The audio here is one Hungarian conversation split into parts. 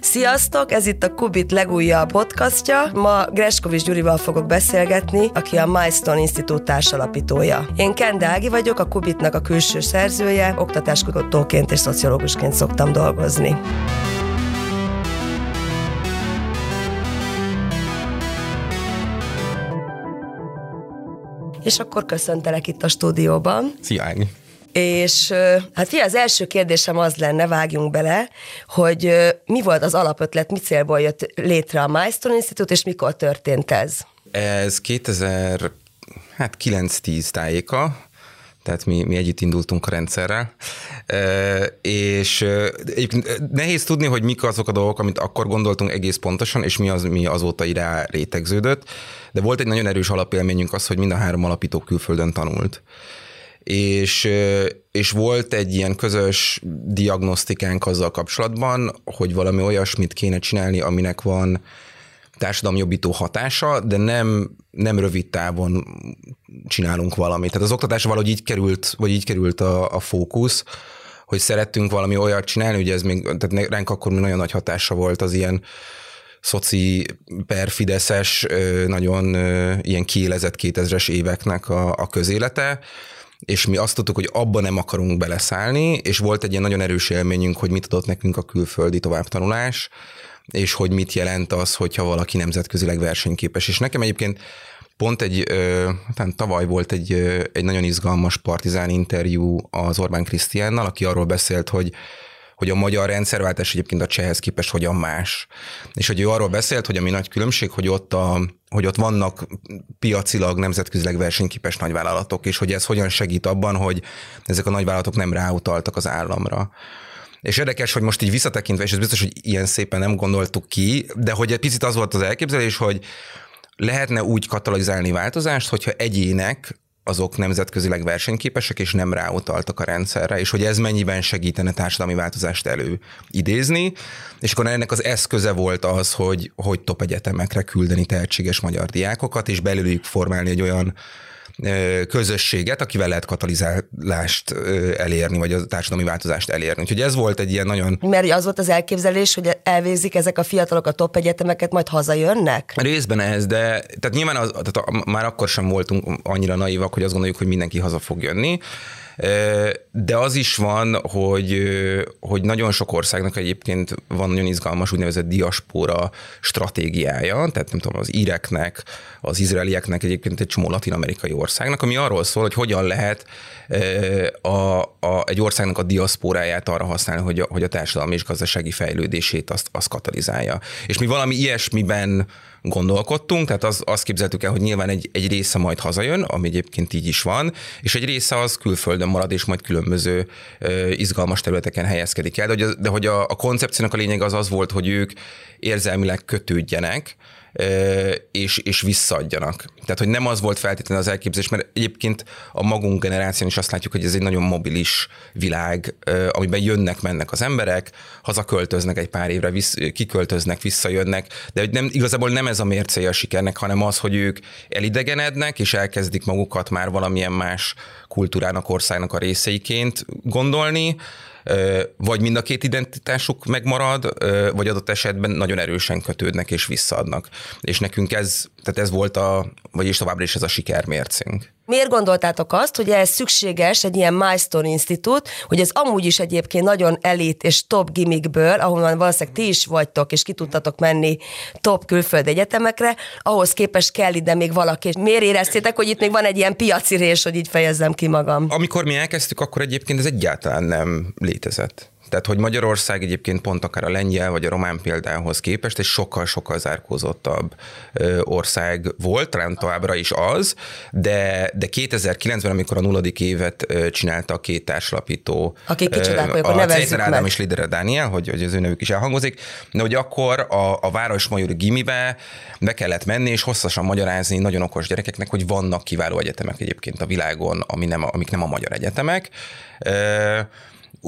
Sziasztok, ez itt a Kubit legújabb podcastja. Ma Greskovics Gyurival fogok beszélgetni, aki a Milestone Institute társalapítója. Én Kende Ági vagyok, a Kubitnak a külső szerzője, oktatáskutatóként és szociológusként szoktam dolgozni. És akkor köszöntelek itt a stúdióban. Szia, Ági. És hát fia, az első kérdésem az lenne, vágjunk bele, hogy mi volt az alapötlet, mi célból jött létre a Milestone Institute, és mikor történt ez? Ez 2000, hát 9-10 tájéka, tehát mi, mi együtt indultunk a rendszerrel, és nehéz tudni, hogy mik azok a dolgok, amit akkor gondoltunk egész pontosan, és mi az, mi azóta irá rétegződött, de volt egy nagyon erős alapélményünk az, hogy mind a három alapító külföldön tanult és, és volt egy ilyen közös diagnosztikánk azzal kapcsolatban, hogy valami olyasmit kéne csinálni, aminek van társadalomjobbító hatása, de nem, nem rövid távon csinálunk valamit. Tehát az oktatás valahogy így került, vagy így került a, a fókusz, hogy szerettünk valami olyat csinálni, ugye ez még, tehát ránk akkor még nagyon nagy hatása volt az ilyen szoci per Fideszes, nagyon ilyen kiélezett 2000-es éveknek a, a közélete, és mi azt tudtuk, hogy abban nem akarunk beleszállni, és volt egy ilyen nagyon erős élményünk, hogy mit adott nekünk a külföldi továbbtanulás, és hogy mit jelent az, hogyha valaki nemzetközileg versenyképes. És nekem egyébként pont egy, hát tavaly volt egy, egy nagyon izgalmas partizán interjú az Orbán Krisztiánnal, aki arról beszélt, hogy hogy a magyar rendszerváltás egyébként a csehhez képest hogyan más. És hogy ő arról beszélt, hogy ami nagy különbség, hogy ott, a, hogy ott vannak piacilag nemzetközileg versenyképes nagyvállalatok, és hogy ez hogyan segít abban, hogy ezek a nagyvállalatok nem ráutaltak az államra. És érdekes, hogy most így visszatekintve, és ez biztos, hogy ilyen szépen nem gondoltuk ki, de hogy egy picit az volt az elképzelés, hogy lehetne úgy katalizálni változást, hogyha egyének azok nemzetközileg versenyképesek, és nem ráutaltak a rendszerre, és hogy ez mennyiben segítene társadalmi változást előidézni, és akkor ennek az eszköze volt az, hogy, hogy top egyetemekre küldeni tehetséges magyar diákokat, és belőlük formálni egy olyan közösséget, akivel lehet katalizálást elérni, vagy a társadalmi változást elérni. Úgyhogy ez volt egy ilyen nagyon... Mert az volt az elképzelés, hogy elvégzik ezek a fiatalok a top egyetemeket, majd hazajönnek? Részben ez, de tehát nyilván az, tehát már akkor sem voltunk annyira naívak, hogy azt gondoljuk, hogy mindenki haza fog jönni. De az is van, hogy, hogy nagyon sok országnak egyébként van nagyon izgalmas úgynevezett diaspora stratégiája, tehát nem tudom, az íreknek, az izraelieknek egyébként egy csomó latin-amerikai országnak, ami arról szól, hogy hogyan lehet a, a, egy országnak a diaszpóráját arra használni, hogy a, hogy a társadalmi és gazdasági fejlődését azt, azt katalizálja. És mi valami ilyesmiben gondolkodtunk, tehát az, azt képzeltük el, hogy nyilván egy, egy része majd hazajön, ami egyébként így is van, és egy része az külföldön marad, és majd különböző ö, izgalmas területeken helyezkedik el, de hogy, de hogy a, a koncepciónak a lényeg az az volt, hogy ők érzelmileg kötődjenek, és, és visszaadjanak. Tehát, hogy nem az volt feltétlenül az elképzelés, mert egyébként a magunk generáción is azt látjuk, hogy ez egy nagyon mobilis világ, amiben jönnek, mennek az emberek, hazaköltöznek egy pár évre, visz, kiköltöznek, visszajönnek, de nem, igazából nem ez a mércéje a sikernek, hanem az, hogy ők elidegenednek, és elkezdik magukat már valamilyen más kultúrának, országnak a részeiként gondolni, vagy mind a két identitásuk megmarad, vagy adott esetben nagyon erősen kötődnek és visszaadnak. És nekünk ez, tehát ez volt a, vagyis továbbra is ez a sikermércénk. Miért gondoltátok azt, hogy ez szükséges egy ilyen Milestone Institute, hogy ez amúgy is egyébként nagyon elit és top gimmickből, ahol valószínűleg ti is vagytok, és ki tudtatok menni top külföld egyetemekre, ahhoz képest kell ide még valaki. Miért éreztétek, hogy itt még van egy ilyen piaci rés, hogy így fejezzem ki magam? Amikor mi elkezdtük, akkor egyébként ez egyáltalán nem létezett. Tehát, hogy Magyarország egyébként pont akár a lengyel vagy a román példához képest egy sokkal-sokkal zárkózottabb ország volt, talán továbbra is az, de, de 2009-ben, amikor a nulladik évet csinálta a két társalapító, Akik kicsodák vagyok, a Cézer Ádám és Lidere Dániel, hogy, hogy az ő nevük is elhangozik, de hogy akkor a, a Városmajori gimibe be kellett menni, és hosszasan magyarázni nagyon okos gyerekeknek, hogy vannak kiváló egyetemek egyébként a világon, ami nem, amik nem a magyar egyetemek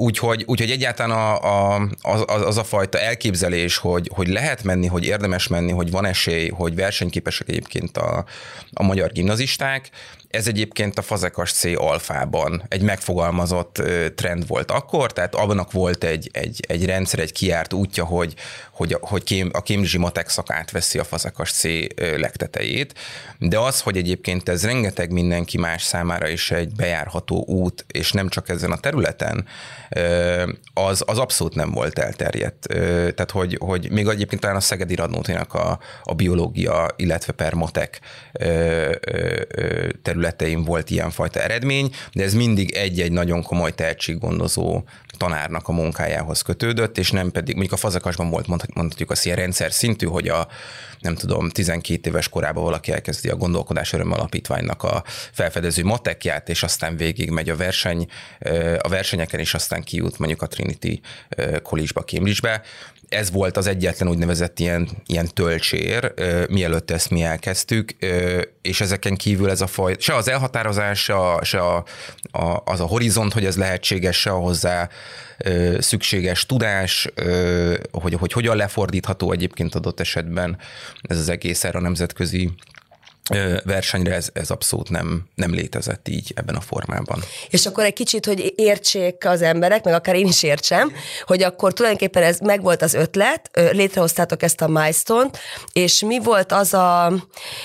Úgyhogy, úgyhogy egyáltalán a, a, az, az a fajta elképzelés, hogy, hogy lehet menni, hogy érdemes menni, hogy van esély, hogy versenyképesek egyébként a, a magyar gimnazisták, ez egyébként a Fazekas C alfában egy megfogalmazott trend volt akkor, tehát abbanak volt egy, egy, egy rendszer, egy kiárt útja, hogy, hogy, hogy a Cambridge Matek szak átveszi a Fazekas C legtetejét, de az, hogy egyébként ez rengeteg mindenki más számára is egy bejárható út, és nem csak ezen a területen, az, az abszolút nem volt elterjedt. Tehát, hogy, hogy még egyébként talán a Szegedi Radnóténak a, a biológia, illetve per matek területein volt ilyenfajta eredmény, de ez mindig egy-egy nagyon komoly tehetséggondozó tanárnak a munkájához kötődött, és nem pedig, mondjuk a fazakasban volt mondhatjuk azt ilyen rendszer szintű, hogy a nem tudom, 12 éves korában valaki elkezdi a gondolkodás öröm alapítványnak a felfedező matekját, és aztán végig megy a verseny, a versenyeken, és aztán kijut mondjuk a Trinity College-ba, Cambridge-be. Ez volt az egyetlen úgynevezett ilyen, ilyen töltsér, mielőtt ezt mi elkezdtük, és ezeken kívül ez a faj, se az elhatározás, se, a, se a, a, az a horizont, hogy ez lehetséges, se a hozzá szükséges tudás, hogy, hogy hogyan lefordítható egyébként adott esetben ez az egész erre a nemzetközi versenyre ez, ez abszolút nem, nem létezett így ebben a formában. És akkor egy kicsit, hogy értsék az emberek, meg akár én is értsem, hogy akkor tulajdonképpen ez megvolt az ötlet, létrehoztátok ezt a milestone és mi volt az a,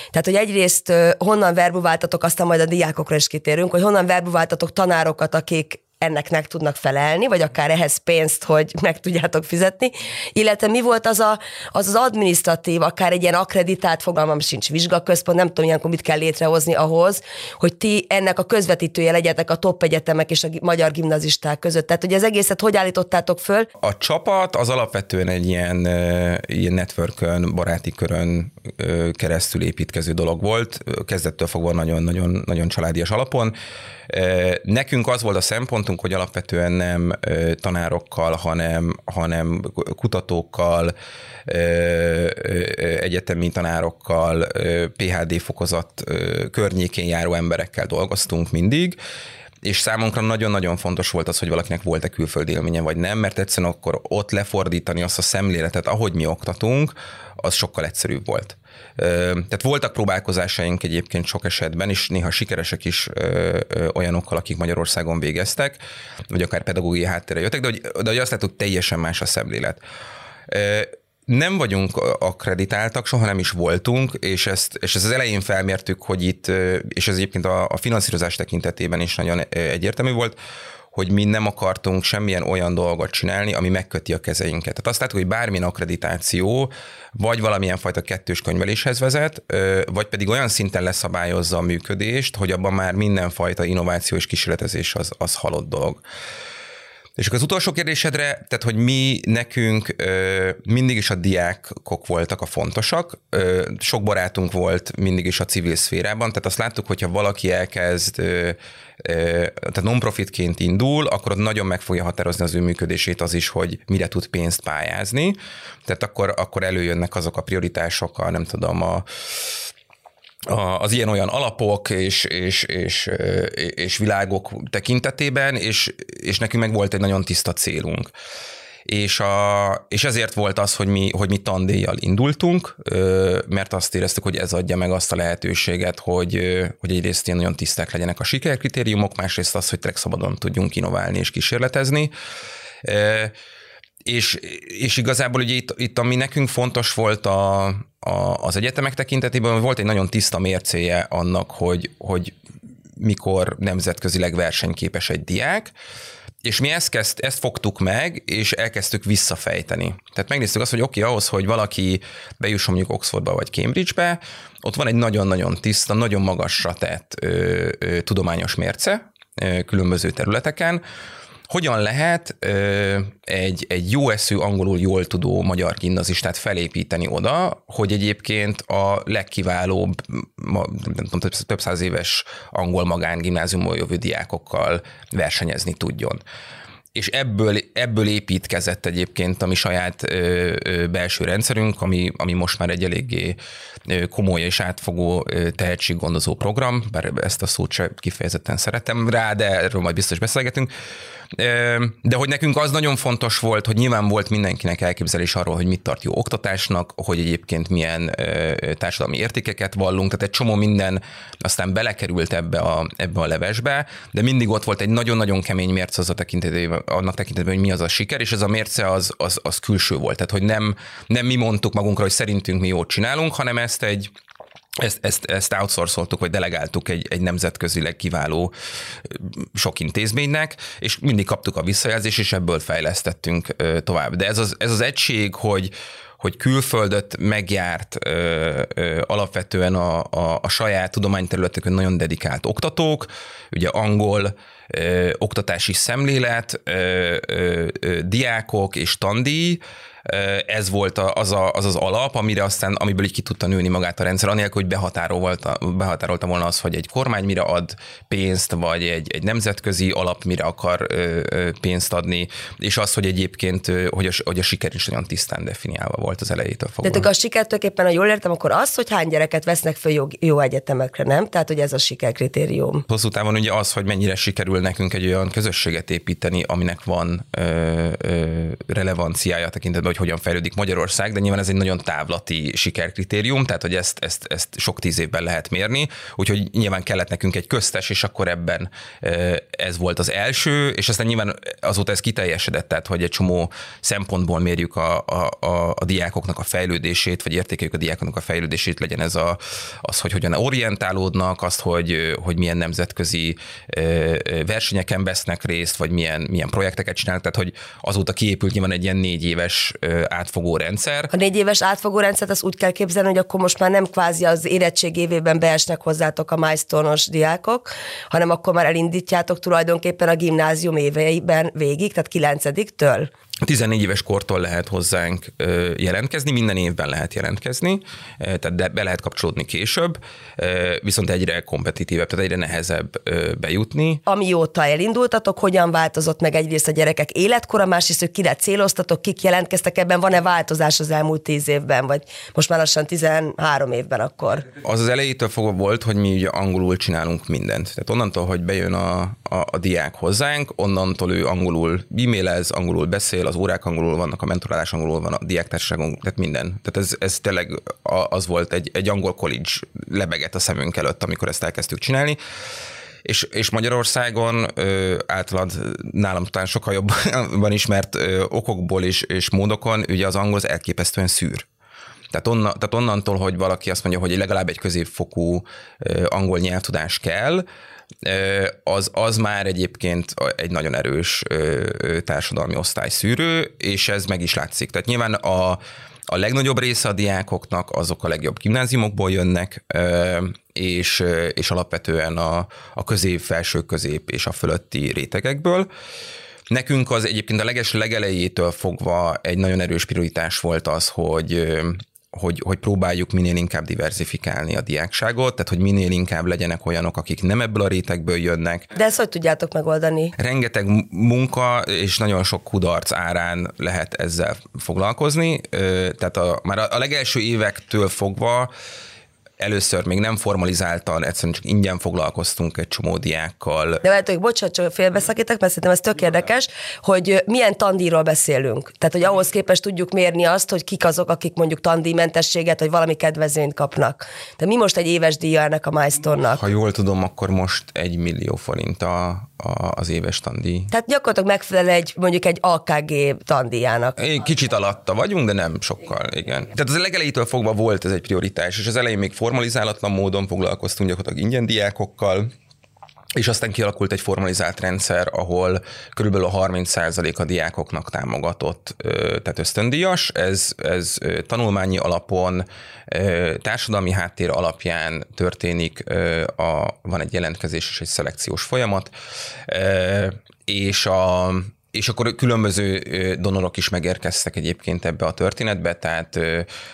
tehát hogy egyrészt honnan verbuváltatok, aztán majd a diákokra is kitérünk, hogy honnan verbuváltatok tanárokat, akik ennek meg tudnak felelni, vagy akár ehhez pénzt, hogy meg tudjátok fizetni, illetve mi volt az a, az, az administratív, akár egy ilyen akreditált fogalmam sincs, vizsgaközpont, nem tudom, ilyenkor mit kell létrehozni ahhoz, hogy ti ennek a közvetítője legyetek a top egyetemek és a magyar gimnazisták között. Tehát, hogy az egészet hogy állítottátok föl? A csapat az alapvetően egy ilyen, ilyen networkön, baráti körön keresztül építkező dolog volt, kezdettől fogva nagyon-nagyon nagyon családias alapon. Nekünk az volt a szempontunk, hogy alapvetően nem tanárokkal, hanem, hanem kutatókkal, egyetemi tanárokkal, PHD fokozat környékén járó emberekkel dolgoztunk mindig, és számunkra nagyon-nagyon fontos volt az, hogy valakinek volt-e külföldi élménye, vagy nem, mert egyszerűen akkor ott lefordítani azt a szemléletet, ahogy mi oktatunk, az sokkal egyszerűbb volt. Tehát voltak próbálkozásaink egyébként sok esetben, és néha sikeresek is olyanokkal, akik Magyarországon végeztek, vagy akár pedagógiai háttérre jöttek, de hogy, de hogy azt láttuk, teljesen más a szemlélet. Nem vagyunk akreditáltak, soha nem is voltunk, és ezt, és ezt az elején felmértük, hogy itt, és ez egyébként a, a finanszírozás tekintetében is nagyon egyértelmű volt, hogy mi nem akartunk semmilyen olyan dolgot csinálni, ami megköti a kezeinket. Tehát azt látjuk, hogy bármilyen akkreditáció vagy valamilyen fajta kettős könyveléshez vezet, vagy pedig olyan szinten leszabályozza a működést, hogy abban már mindenfajta innováció és kísérletezés az, az halott dolog. És akkor az utolsó kérdésedre, tehát hogy mi nekünk ö, mindig is a diákok voltak a fontosak, ö, sok barátunk volt mindig is a civil szférában, tehát azt láttuk, hogyha valaki elkezd, ö, tehát non-profitként indul, akkor ott nagyon meg fogja határozni az ő működését az is, hogy mire tud pénzt pályázni, tehát akkor, akkor előjönnek azok a prioritások, a nem tudom, a az ilyen-olyan alapok és, és, és, és világok tekintetében, és, és nekünk meg volt egy nagyon tiszta célunk. És, a, és ezért volt az, hogy mi, hogy mi tandéjjal indultunk, mert azt éreztük, hogy ez adja meg azt a lehetőséget, hogy, hogy egyrészt ilyen nagyon tiszták legyenek a sikerkritériumok, másrészt az, hogy tényleg szabadon tudjunk innoválni és kísérletezni. És, és igazából ugye itt, itt, ami nekünk fontos volt a, a, az egyetemek tekintetében, volt egy nagyon tiszta mércéje annak, hogy, hogy mikor nemzetközileg versenyképes egy diák, és mi ezt, kezd, ezt fogtuk meg, és elkezdtük visszafejteni. Tehát megnéztük azt, hogy oké, okay, ahhoz, hogy valaki bejusson mondjuk Oxfordba vagy Cambridgebe, ott van egy nagyon-nagyon tiszta, nagyon magasra tett ö, ö, tudományos mérce ö, különböző területeken, hogyan lehet ö, egy, egy jó eszű, angolul jól tudó magyar gimnazistát felépíteni oda, hogy egyébként a legkiválóbb, ma, nem tudom, több száz éves angol magán gimnáziumból jövő diákokkal versenyezni tudjon. és ebből, ebből építkezett egyébként a mi saját ö, ö, belső rendszerünk, ami, ami most már egy eléggé komoly és átfogó tehetséggondozó program, bár ezt a szót sem kifejezetten szeretem rá, de erről majd biztos beszélgetünk. De hogy nekünk az nagyon fontos volt, hogy nyilván volt mindenkinek elképzelés arról, hogy mit tart jó oktatásnak, hogy egyébként milyen társadalmi értékeket vallunk, tehát egy csomó minden aztán belekerült ebbe a, ebbe a levesbe, de mindig ott volt egy nagyon-nagyon kemény mérce az a tekintetében, annak tekintetében, hogy mi az a siker, és ez a mérce az, az, az külső volt. Tehát, hogy nem, nem mi mondtuk magunkra, hogy szerintünk mi jót csinálunk, hanem ezt egy ezt, ezt, ezt outsourcoltuk, vagy delegáltuk egy, egy nemzetközileg kiváló sok intézménynek, és mindig kaptuk a visszajelzést, és ebből fejlesztettünk tovább. De ez az, ez az egység, hogy, hogy külföldöt megjárt ö, ö, alapvetően a, a, a saját tudományterületeken nagyon dedikált oktatók, ugye angol, ö, oktatási szemlélet, ö, ö, ö, diákok és tandíj, ez volt az, a, az az alap, amire aztán, amiből így ki tudta nőni magát a rendszer, anélkül, hogy behatárolta, behatárolta volna az, hogy egy kormány mire ad pénzt, vagy egy, egy nemzetközi alap mire akar pénzt adni, és az, hogy egyébként, hogy a, hogy a siker is nagyon tisztán definiálva volt az elejétől fogva. Tehát a siker tulajdonképpen, ha jól értem, akkor az, hogy hány gyereket vesznek föl jó, jó egyetemekre, nem? Tehát, hogy ez a sikerkritérium. Hosszú távon ugye az, hogy mennyire sikerül nekünk egy olyan közösséget építeni, aminek van ö, ö, relevanciája tekintetben, hogy hogyan fejlődik Magyarország, de nyilván ez egy nagyon távlati sikerkritérium, tehát hogy ezt, ezt, ezt sok tíz évben lehet mérni, úgyhogy nyilván kellett nekünk egy köztes, és akkor ebben ez volt az első, és aztán nyilván azóta ez kiteljesedett, tehát hogy egy csomó szempontból mérjük a, a, a, a diákoknak a fejlődését, vagy értékeljük a diákoknak a fejlődését, legyen ez a, az, hogy hogyan orientálódnak, azt, hogy, hogy milyen nemzetközi versenyeken vesznek részt, vagy milyen, milyen projekteket csinálnak, tehát hogy azóta kiépült nyilván egy ilyen négy éves átfogó rendszer. A négy éves átfogó rendszert azt úgy kell képzelni, hogy akkor most már nem kvázi az érettség évében beesnek hozzátok a milestone diákok, hanem akkor már elindítjátok tulajdonképpen a gimnázium éveiben végig, tehát kilencediktől. 14 éves kortól lehet hozzánk jelentkezni, minden évben lehet jelentkezni, tehát be lehet kapcsolódni később, viszont egyre kompetitívebb, tehát egyre nehezebb bejutni. Amióta elindultatok, hogyan változott meg egyrészt a gyerekek életkora, másrészt, hogy kire céloztatok, kik jelentkeztek ebben, van-e változás az elmúlt 10 évben, vagy most már lassan 13 évben akkor? Az az elejétől fogva volt, hogy mi ugye angolul csinálunk mindent. Tehát onnantól, hogy bejön a, a, a diák hozzánk, onnantól ő angolul e-mailez, angolul beszél, az órák angolul vannak, a mentorálás angolul van, a diáktársaságunk, tehát minden. Tehát ez, ez tényleg az volt egy, egy angol college lebeget a szemünk előtt, amikor ezt elkezdtük csinálni. És, és Magyarországon ö, általán nálam talán sokkal jobban ismert ö, okokból és, és módokon, ugye az angol az elképesztően szűr. Tehát, onna, tehát onnantól, hogy valaki azt mondja, hogy legalább egy középfokú ö, angol nyelvtudás kell, az, az már egyébként egy nagyon erős társadalmi osztályszűrő, és ez meg is látszik. Tehát nyilván a, a legnagyobb része a diákoknak azok a legjobb gimnáziumokból jönnek, és, és alapvetően a, a közép, felső közép és a fölötti rétegekből. Nekünk az egyébként a leges legelejétől fogva egy nagyon erős prioritás volt az, hogy hogy, hogy próbáljuk minél inkább diversifikálni a diákságot, tehát hogy minél inkább legyenek olyanok, akik nem ebből a rétegből jönnek. De ezt hogy tudjátok megoldani? Rengeteg munka és nagyon sok kudarc árán lehet ezzel foglalkozni. Tehát a, már a legelső évektől fogva először még nem formalizáltan, egyszerűen csak ingyen foglalkoztunk egy csomó diákkal. De lehet, hogy bocsánat, csak félbeszakítek, mert szerintem ez tök érdekes, hogy milyen tandíról beszélünk. Tehát, hogy ahhoz képest tudjuk mérni azt, hogy kik azok, akik mondjuk tandíjmentességet, vagy valami kedvezményt kapnak. De mi most egy éves díja ennek a milestone-nak? Ha jól tudom, akkor most egy millió forint a, a, az éves tandíj. Tehát gyakorlatilag megfelel egy, mondjuk egy AKG tandíjának. Kicsit alatta vagyunk, de nem sokkal, igen. Tehát az legelejétől fogva volt ez egy prioritás, és az elején még formalizálatlan módon foglalkoztunk gyakorlatilag ingyen diákokkal, és aztán kialakult egy formalizált rendszer, ahol körülbelül a 30% a diákoknak támogatott, tehát ösztöndíjas. Ez, ez tanulmányi alapon, társadalmi háttér alapján történik, a, van egy jelentkezés és egy szelekciós folyamat, és a és akkor különböző donorok is megérkeztek egyébként ebbe a történetbe, tehát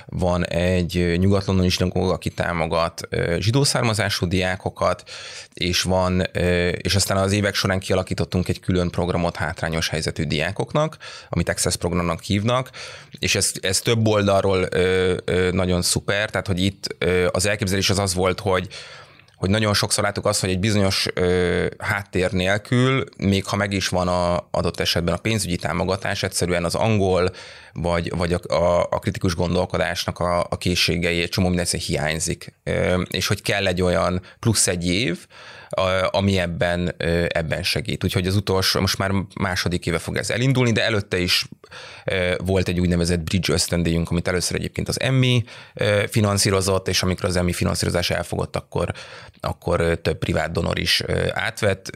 van egy nyugat-londoni zsinagóga, aki támogat zsidó származású diákokat, és van, és aztán az évek során kialakítottunk egy külön programot hátrányos helyzetű diákoknak, amit Access programnak hívnak, és ez, ez több oldalról nagyon szuper, tehát hogy itt az elképzelés az az volt, hogy hogy nagyon sokszor láttuk azt, hogy egy bizonyos ö, háttér nélkül, még ha meg is van a adott esetben a pénzügyi támogatás, egyszerűen az angol vagy, vagy a, a, a kritikus gondolkodásnak a, a készségei egy csomó minden hiányzik. Ö, és hogy kell egy olyan plusz egy év, ami ebben, ebben segít. Úgyhogy az utolsó, most már második éve fog ez elindulni, de előtte is volt egy úgynevezett bridge ösztöndíjunk, amit először egyébként az Emmi finanszírozott, és amikor az Emmi finanszírozás elfogott, akkor, akkor több privát donor is átvett.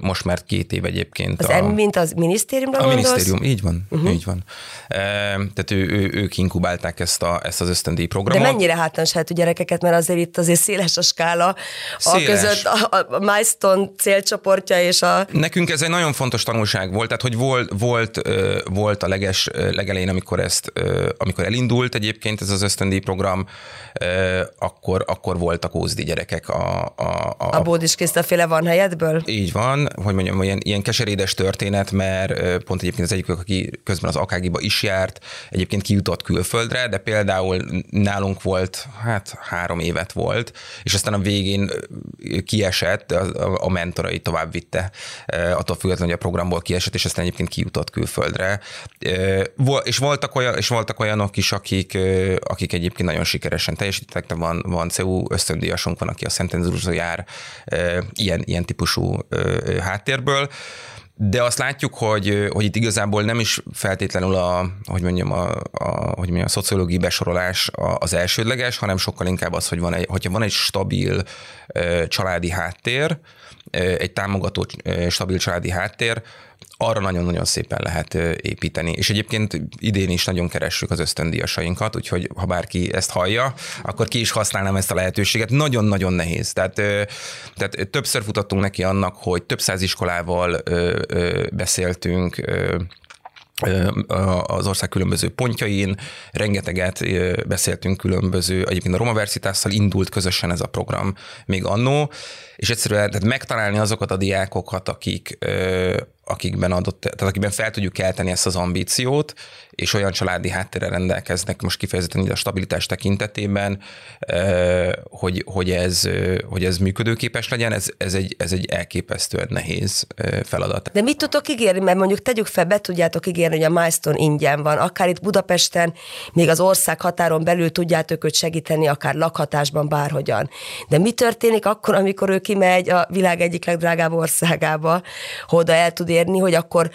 Most már két év egyébként. Az a, Emmi, mint az minisztériumra A gondolsz? minisztérium, így van, uh-huh. így van. Tehát ő, ő, ők inkubálták ezt, a, ezt az ösztöndíj programot. De mennyire hátrányos gyerekeket, mert azért itt azért széles a skála széles. a között, a, a Milestone célcsoportja és a... Nekünk ez egy nagyon fontos tanulság volt, tehát hogy volt, volt, volt a leges, legelején, amikor ezt, amikor elindult egyébként ez az ösztöndíj program, akkor, akkor voltak ózdi gyerekek a... A, a, a Bódis féle van helyedből? Így van, hogy mondjam, ilyen, ilyen keserédes történet, mert pont egyébként az egyik, aki közben az Akágiba is járt, egyébként kijutott külföldre, de például nálunk volt, hát három évet volt, és aztán a végén kiesett, a, mentorai tovább vitte, attól függetlenül, hogy a programból kiesett, és aztán egyébként kijutott külföldre. És voltak, olyan, és voltak olyanok is, akik, akik egyébként nagyon sikeresen teljesítettek, de van, van CEU ösztöndíjasunk, van, aki a Szentendrúzó jár ilyen, ilyen típusú háttérből, de azt látjuk, hogy, hogy itt igazából nem is feltétlenül a, hogy mondjam, a, a, hogy mondjam, a szociológiai besorolás az elsődleges, hanem sokkal inkább az, hogy van egy, hogyha van egy stabil családi háttér, egy támogató stabil családi háttér, arra nagyon-nagyon szépen lehet építeni. És egyébként idén is nagyon keressük az ösztöndíjasainkat, úgyhogy ha bárki ezt hallja, akkor ki is használnám ezt a lehetőséget. Nagyon-nagyon nehéz. Tehát, tehát többször futottunk neki annak, hogy több száz iskolával beszéltünk, az ország különböző pontjain, rengeteget beszéltünk különböző, egyébként a Roma Versitásszal indult közösen ez a program még annó, és egyszerűen tehát megtalálni azokat a diákokat, akik, akikben adott, tehát akikben fel tudjuk kelteni ezt az ambíciót, és olyan családi háttérrel rendelkeznek most kifejezetten a stabilitás tekintetében, hogy, hogy, ez, hogy ez működőképes legyen, ez, ez, egy, ez egy elképesztően nehéz feladat. De mit tudtok ígérni, mert mondjuk tegyük fel, be tudjátok ígérni, hogy a Milestone ingyen van, akár itt Budapesten, még az ország határon belül tudjátok őt segíteni, akár lakhatásban, bárhogyan. De mi történik akkor, amikor ő kimegy a világ egyik legdrágább országába, oda el tud érni, hogy akkor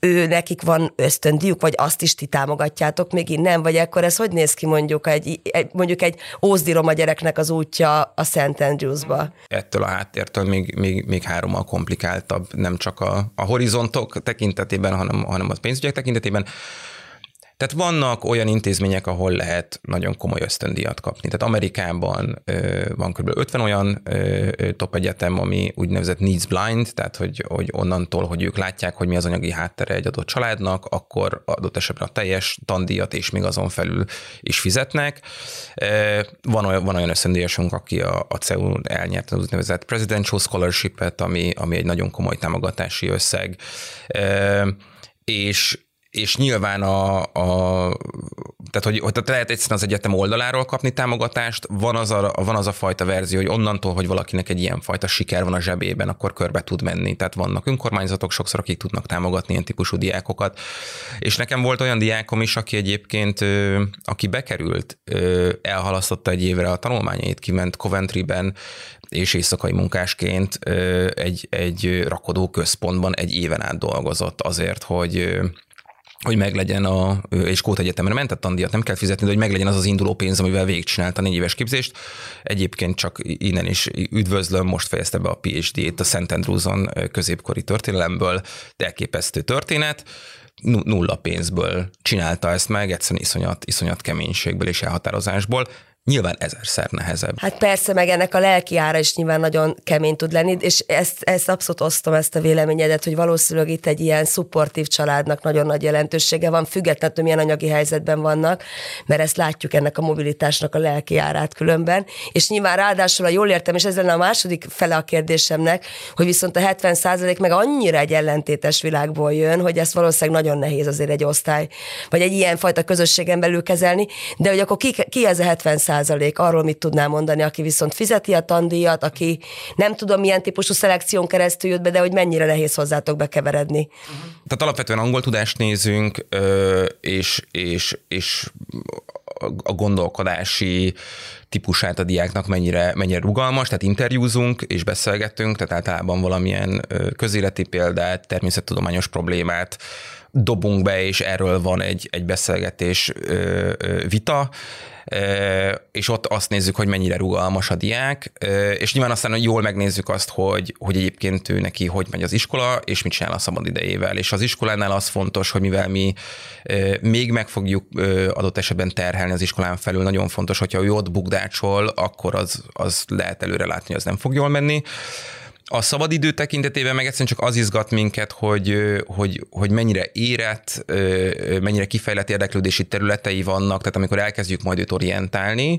ő nekik van ösztöndíjuk, vagy azt is ti támogatjátok, még nem, vagy akkor ez hogy néz ki mondjuk egy, egy mondjuk egy ózdiroma gyereknek az útja a Szent Andrewsba? Ettől a háttértől még, még, még hárommal komplikáltabb, nem csak a, a horizontok tekintetében, hanem, hanem a pénzügyek tekintetében. Tehát vannak olyan intézmények, ahol lehet nagyon komoly ösztöndíjat kapni. Tehát Amerikában ö, van kb. 50 olyan ö, top egyetem, ami úgynevezett needs blind, tehát hogy, hogy onnantól, hogy ők látják, hogy mi az anyagi háttere egy adott családnak, akkor adott esetben a teljes tandíjat és még azon felül is fizetnek. Van olyan, van olyan ösztöndíjasunk, aki a, a CEU elnyerte az úgynevezett Presidential Scholarship-et, ami, ami egy nagyon komoly támogatási összeg. És és nyilván a, a tehát hogy, hogy lehet egyszerűen az egyetem oldaláról kapni támogatást, van az, a, van az a fajta verzió, hogy onnantól, hogy valakinek egy ilyen fajta siker van a zsebében, akkor körbe tud menni. Tehát vannak önkormányzatok sokszor, akik tudnak támogatni ilyen típusú diákokat. És nekem volt olyan diákom is, aki egyébként, aki bekerült, elhalasztotta egy évre a tanulmányait, kiment Coventryben, és éjszakai munkásként egy, egy rakodó központban egy éven át dolgozott azért, hogy hogy meglegyen a, és Kóta Egyetemre ment a tandíjat, nem kell fizetni, de hogy meglegyen az az induló pénz, amivel végigcsinálta négy éves képzést. Egyébként csak innen is üdvözlöm, most fejezte be a PhD-t a Szent Andrewson középkori történelemből, de elképesztő történet nulla pénzből csinálta ezt meg, egyszerűen iszonyat, iszonyat keménységből és elhatározásból. Nyilván ezerszer nehezebb. Hát persze, meg ennek a lelki ára is nyilván nagyon kemény tud lenni, és ezt, ezt abszolút osztom, ezt a véleményedet, hogy valószínűleg itt egy ilyen szupportív családnak nagyon nagy jelentősége van, függetlenül, milyen anyagi helyzetben vannak, mert ezt látjuk ennek a mobilitásnak a lelki árát különben. És nyilván ráadásul, ha jól értem, és ez lenne a második fele a kérdésemnek, hogy viszont a 70% meg annyira egy ellentétes világból jön, hogy ezt valószínűleg nagyon nehéz azért egy osztály, vagy egy ilyen fajta közösségen belül kezelni, de hogy akkor ki, ki ez a 70 százalék, arról mit tudnál mondani, aki viszont fizeti a tandíjat, aki nem tudom milyen típusú szelekción keresztül jött be, de hogy mennyire nehéz hozzátok bekeveredni. Tehát alapvetően angol tudást nézünk, és, és, és a gondolkodási típusát a diáknak mennyire, mennyire rugalmas, tehát interjúzunk és beszélgetünk, tehát általában valamilyen közéleti példát, természettudományos problémát dobunk be, és erről van egy, egy beszélgetés vita, és ott azt nézzük, hogy mennyire rugalmas a diák, és nyilván aztán jól megnézzük azt, hogy, hogy egyébként ő neki hogy megy az iskola, és mit csinál a szabad idejével. És az iskolánál az fontos, hogy mivel mi még meg fogjuk adott esetben terhelni az iskolán felül, nagyon fontos, hogyha ő ott bukdácsol, akkor az, az lehet előre látni, hogy az nem fog jól menni. A szabadidő tekintetében meg egyszerűen csak az izgat minket, hogy, hogy, hogy mennyire érett, mennyire kifejlett érdeklődési területei vannak, tehát amikor elkezdjük majd őt orientálni,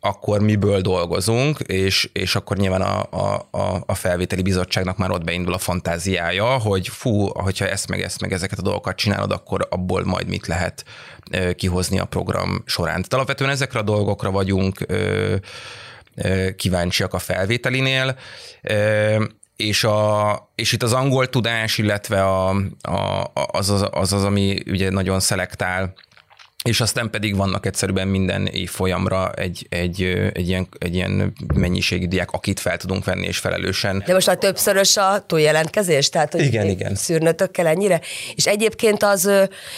akkor miből dolgozunk, és, és akkor nyilván a, a, a felvételi bizottságnak már ott beindul a fantáziája, hogy fú, hogyha ezt meg ezt meg ezeket a dolgokat csinálod, akkor abból majd mit lehet kihozni a program során. Tehát alapvetően ezekre a dolgokra vagyunk kíváncsiak a felvételinél, és, a, és itt az angol tudás, illetve a, a, az, az, az az, ami ugye nagyon szelektál és aztán pedig vannak egyszerűen minden évfolyamra egy, egy, egy, ilyen, egy ilyen mennyiségi diák, akit fel tudunk venni és felelősen. De most a többszörös a túljelentkezés? Tehát, hogy igen, igen. Szűrnötök kell ennyire? És egyébként az,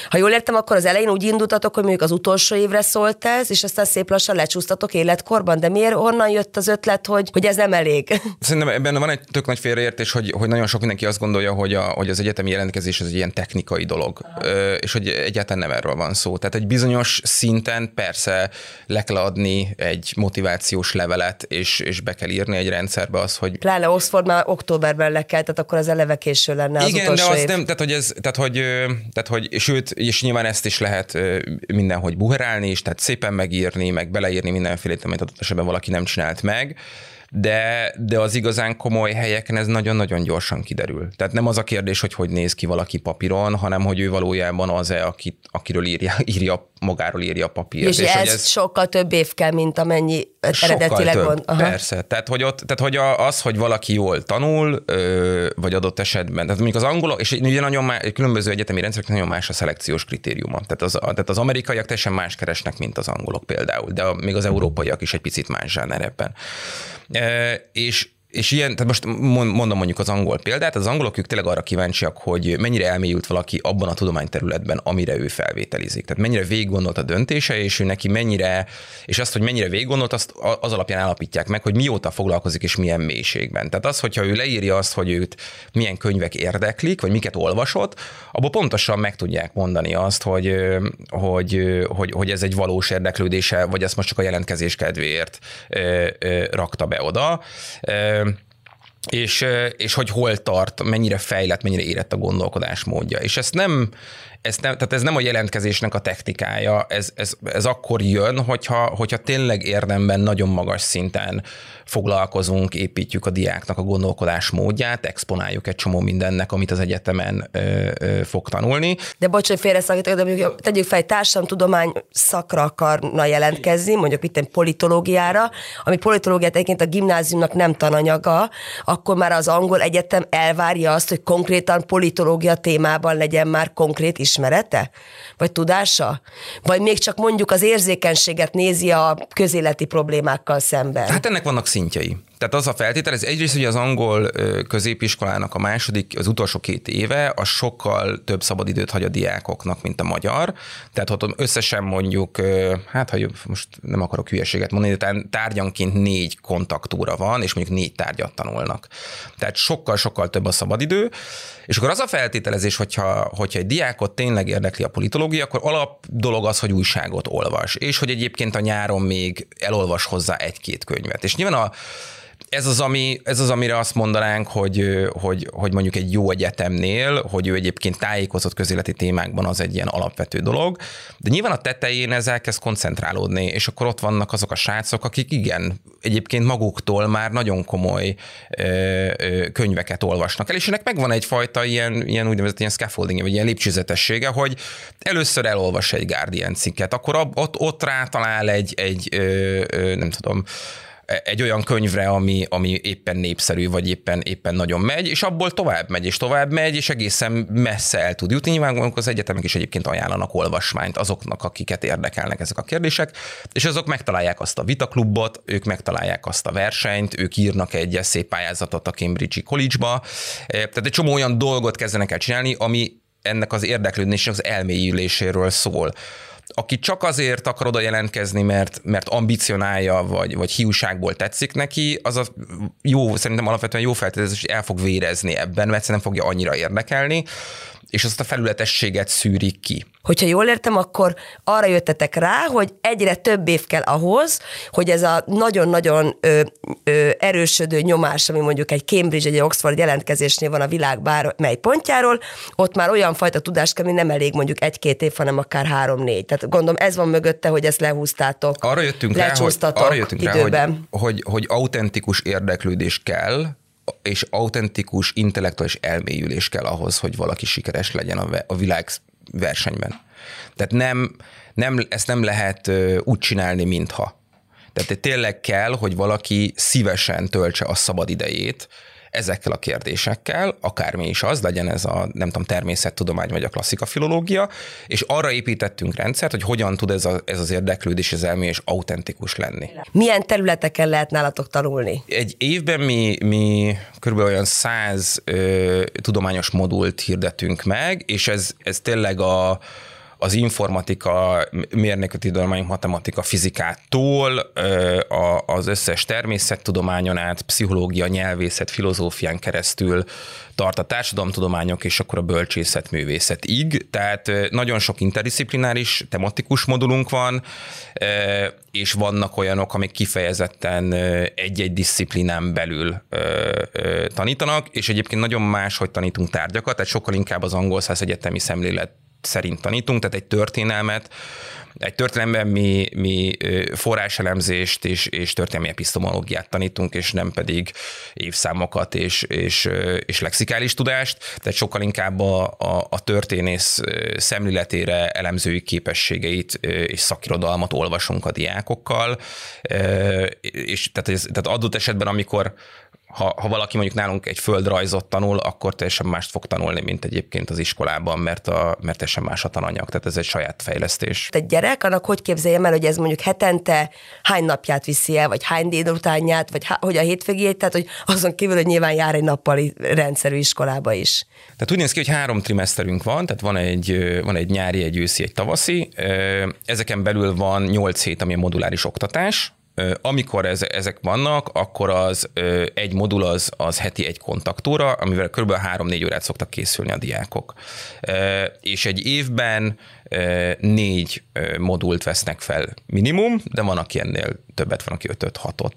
ha jól értem, akkor az elején úgy indultatok, hogy mondjuk az utolsó évre szólt ez, és aztán szép lassan lecsúsztatok életkorban, de miért honnan jött az ötlet, hogy, hogy ez nem elég? Szerintem ebben van egy tök nagy félreértés, hogy, hogy nagyon sok mindenki azt gondolja, hogy, a, hogy az egyetemi jelentkezés az egy ilyen technikai dolog, Aha. és hogy egyáltalán nem erről van szó. Tehát egy bizonyos szinten persze le kell adni egy motivációs levelet, és, és be kell írni egy rendszerbe az, hogy... Pláne Oxford már októberben le kell, tehát akkor az eleve késő lenne az Igen, de az év. nem, tehát hogy, ez, tehát, hogy, tehát hogy, sőt, és nyilván ezt is lehet mindenhogy buherálni, és tehát szépen megírni, meg beleírni mindenféle, amit adott esetben valaki nem csinált meg, de, de az igazán komoly helyeken ez nagyon-nagyon gyorsan kiderül. Tehát nem az a kérdés, hogy hogy néz ki valaki papíron, hanem hogy ő valójában az-e, akit, akiről írja, írja magáról írja a papírt. És, és ez, ez sokkal több év kell, mint amennyi eredetileg van. Persze. Tehát, hogy, ott, tehát, hogy az, hogy valaki jól tanul, vagy adott esetben, tehát mondjuk az angolok, és ugye nagyon más, különböző egyetemi rendszerek nagyon más a szelekciós kritériuma. Tehát az, tehát az amerikaiak teljesen más keresnek, mint az angolok például, de még az európaiak is egy picit más zsáner ebben. És és ilyen, tehát most mondom mondjuk az angol példát, az angolok ők tényleg arra kíváncsiak, hogy mennyire elmélyült valaki abban a tudományterületben, amire ő felvételizik. Tehát mennyire végig gondolt a döntése, és ő neki mennyire, és azt, hogy mennyire végig gondolt, azt az alapján állapítják meg, hogy mióta foglalkozik és milyen mélységben. Tehát az, hogyha ő leírja azt, hogy őt milyen könyvek érdeklik, vagy miket olvasott, abból pontosan meg tudják mondani azt, hogy, hogy, hogy, hogy ez egy valós érdeklődése, vagy ezt most csak a jelentkezés kedvéért rakta be oda és, és hogy hol tart, mennyire fejlett, mennyire érett a gondolkodás módja. És ezt nem, ez nem, tehát ez nem a jelentkezésnek a technikája, ez, ez, ez akkor jön, hogyha, hogyha tényleg érdemben nagyon magas szinten foglalkozunk, építjük a diáknak a gondolkodás módját, exponáljuk egy csomó mindennek, amit az egyetemen ö, ö, fog tanulni. De bocs, hogy félreszakítok, de mondjuk tegyük fel, társadalomtudomány szakra akarna jelentkezni, mondjuk itt egy politológiára, ami politológiát egyébként a gimnáziumnak nem tananyaga, akkor már az angol egyetem elvárja azt, hogy konkrétan politológia témában legyen már konkrét ismerete? Vagy tudása? Vagy még csak mondjuk az érzékenységet nézi a közéleti problémákkal szemben? Hát ennek vannak szintjei. Tehát az a feltétel, ez egyrészt, hogy az angol középiskolának a második, az utolsó két éve, a sokkal több szabadidőt hagy a diákoknak, mint a magyar. Tehát ott összesen mondjuk, hát ha most nem akarok hülyeséget mondani, de tárgyanként négy kontaktúra van, és mondjuk négy tárgyat tanulnak. Tehát sokkal-sokkal több a szabadidő. És akkor az a feltételezés, hogyha, hogyha egy diákot tényleg érdekli a politológia, akkor alap dolog az, hogy újságot olvas, és hogy egyébként a nyáron még elolvas hozzá egy-két könyvet. És nyilván a, ez az, ami, ez az, amire azt mondanánk, hogy, hogy, hogy mondjuk egy jó egyetemnél, hogy ő egyébként tájékozott közéleti témákban az egy ilyen alapvető dolog, de nyilván a tetején ez elkezd koncentrálódni, és akkor ott vannak azok a srácok, akik igen, egyébként maguktól már nagyon komoly ö, ö, könyveket olvasnak el, és ennek megvan egyfajta ilyen, ilyen úgynevezett ilyen scaffolding, vagy ilyen lépcsőzetessége, hogy először elolvas egy Guardian cikket, akkor ott, ott rátalál egy, egy ö, ö, nem tudom, egy olyan könyvre, ami, ami éppen népszerű, vagy éppen, éppen nagyon megy, és abból tovább megy, és tovább megy, és egészen messze el tud jutni. Nyilván az egyetemek is egyébként ajánlanak olvasmányt azoknak, akiket érdekelnek ezek a kérdések, és azok megtalálják azt a vitaklubot, ők megtalálják azt a versenyt, ők írnak egy pályázatot a Cambridge College-ba, tehát egy csomó olyan dolgot kezdenek el csinálni, ami ennek az érdeklődésnek az elmélyüléséről szól aki csak azért akar oda jelentkezni, mert, mert ambicionálja, vagy, vagy hiúságból tetszik neki, az a jó, szerintem alapvetően jó feltételezés, hogy el fog vérezni ebben, mert nem fogja annyira érdekelni, és azt a felületességet szűrik ki. Hogyha jól értem, akkor arra jöttetek rá, hogy egyre több év kell ahhoz, hogy ez a nagyon-nagyon ö, ö, erősödő nyomás, ami mondjuk egy Cambridge, egy Oxford jelentkezésnél van a világ bármely pontjáról, ott már olyan fajta tudás kell, ami nem elég mondjuk egy-két év, hanem akár három-négy. Tehát gondolom ez van mögötte, hogy ezt lehúztátok. Arra jöttünk rá, hogy, arra jöttünk időben. rá, hogy, hogy, hogy autentikus érdeklődés kell, és autentikus intellektuális elmélyülés kell ahhoz, hogy valaki sikeres legyen a világ versenyben. Tehát nem, nem, ezt nem lehet úgy csinálni, mintha. Tehát tényleg kell, hogy valaki szívesen töltse a szabad idejét ezekkel a kérdésekkel, akármi is az, legyen ez a, nem tudom, természettudomány vagy a klasszika filológia, és arra építettünk rendszert, hogy hogyan tud ez, a, ez az érdeklődés, az és autentikus lenni. Milyen területeken lehet nálatok tanulni? Egy évben mi, mi kb. olyan száz ö, tudományos modult hirdetünk meg, és ez, ez tényleg a az informatika, mérnöki tudomány, matematika, fizikától az összes természettudományon át, pszichológia, nyelvészet, filozófián keresztül tart a társadalomtudományok és akkor a bölcsészet művészetig. Tehát nagyon sok interdisziplináris, tematikus modulunk van, és vannak olyanok, amik kifejezetten egy-egy disziplinán belül tanítanak, és egyébként nagyon más, hogy tanítunk tárgyakat, tehát sokkal inkább az angol száz egyetemi szemlélet szerint tanítunk, tehát egy történelmet, egy történelemben mi, mi forráselemzést és, és történelmi epistemológiát tanítunk, és nem pedig évszámokat és, és, és lexikális tudást, tehát sokkal inkább a, a, a történész szemléletére elemzői képességeit és szakirodalmat olvasunk a diákokkal, és tehát, tehát adott esetben, amikor ha, ha valaki mondjuk nálunk egy földrajzot tanul, akkor teljesen mást fog tanulni, mint egyébként az iskolában, mert, a, mert teljesen más a tananyag, tehát ez egy saját fejlesztés. Egy gyerek, annak hogy képzeljem el, hogy ez mondjuk hetente hány napját viszi el, vagy hány délutánját, vagy há, hogy a hétvégét, tehát hogy azon kívül, hogy nyilván jár egy nappali rendszerű iskolába is. Tehát úgy néz ki, hogy három trimeszterünk van, tehát van egy, van egy nyári, egy őszi, egy tavaszi. Ezeken belül van nyolc hét, ami a moduláris oktatás, amikor ez, ezek vannak, akkor az egy modul az, az heti egy kontaktóra, amivel kb. 3-4 órát szoktak készülni a diákok. És egy évben négy modult vesznek fel minimum, de van, aki ennél többet, van, aki 5-6-ot.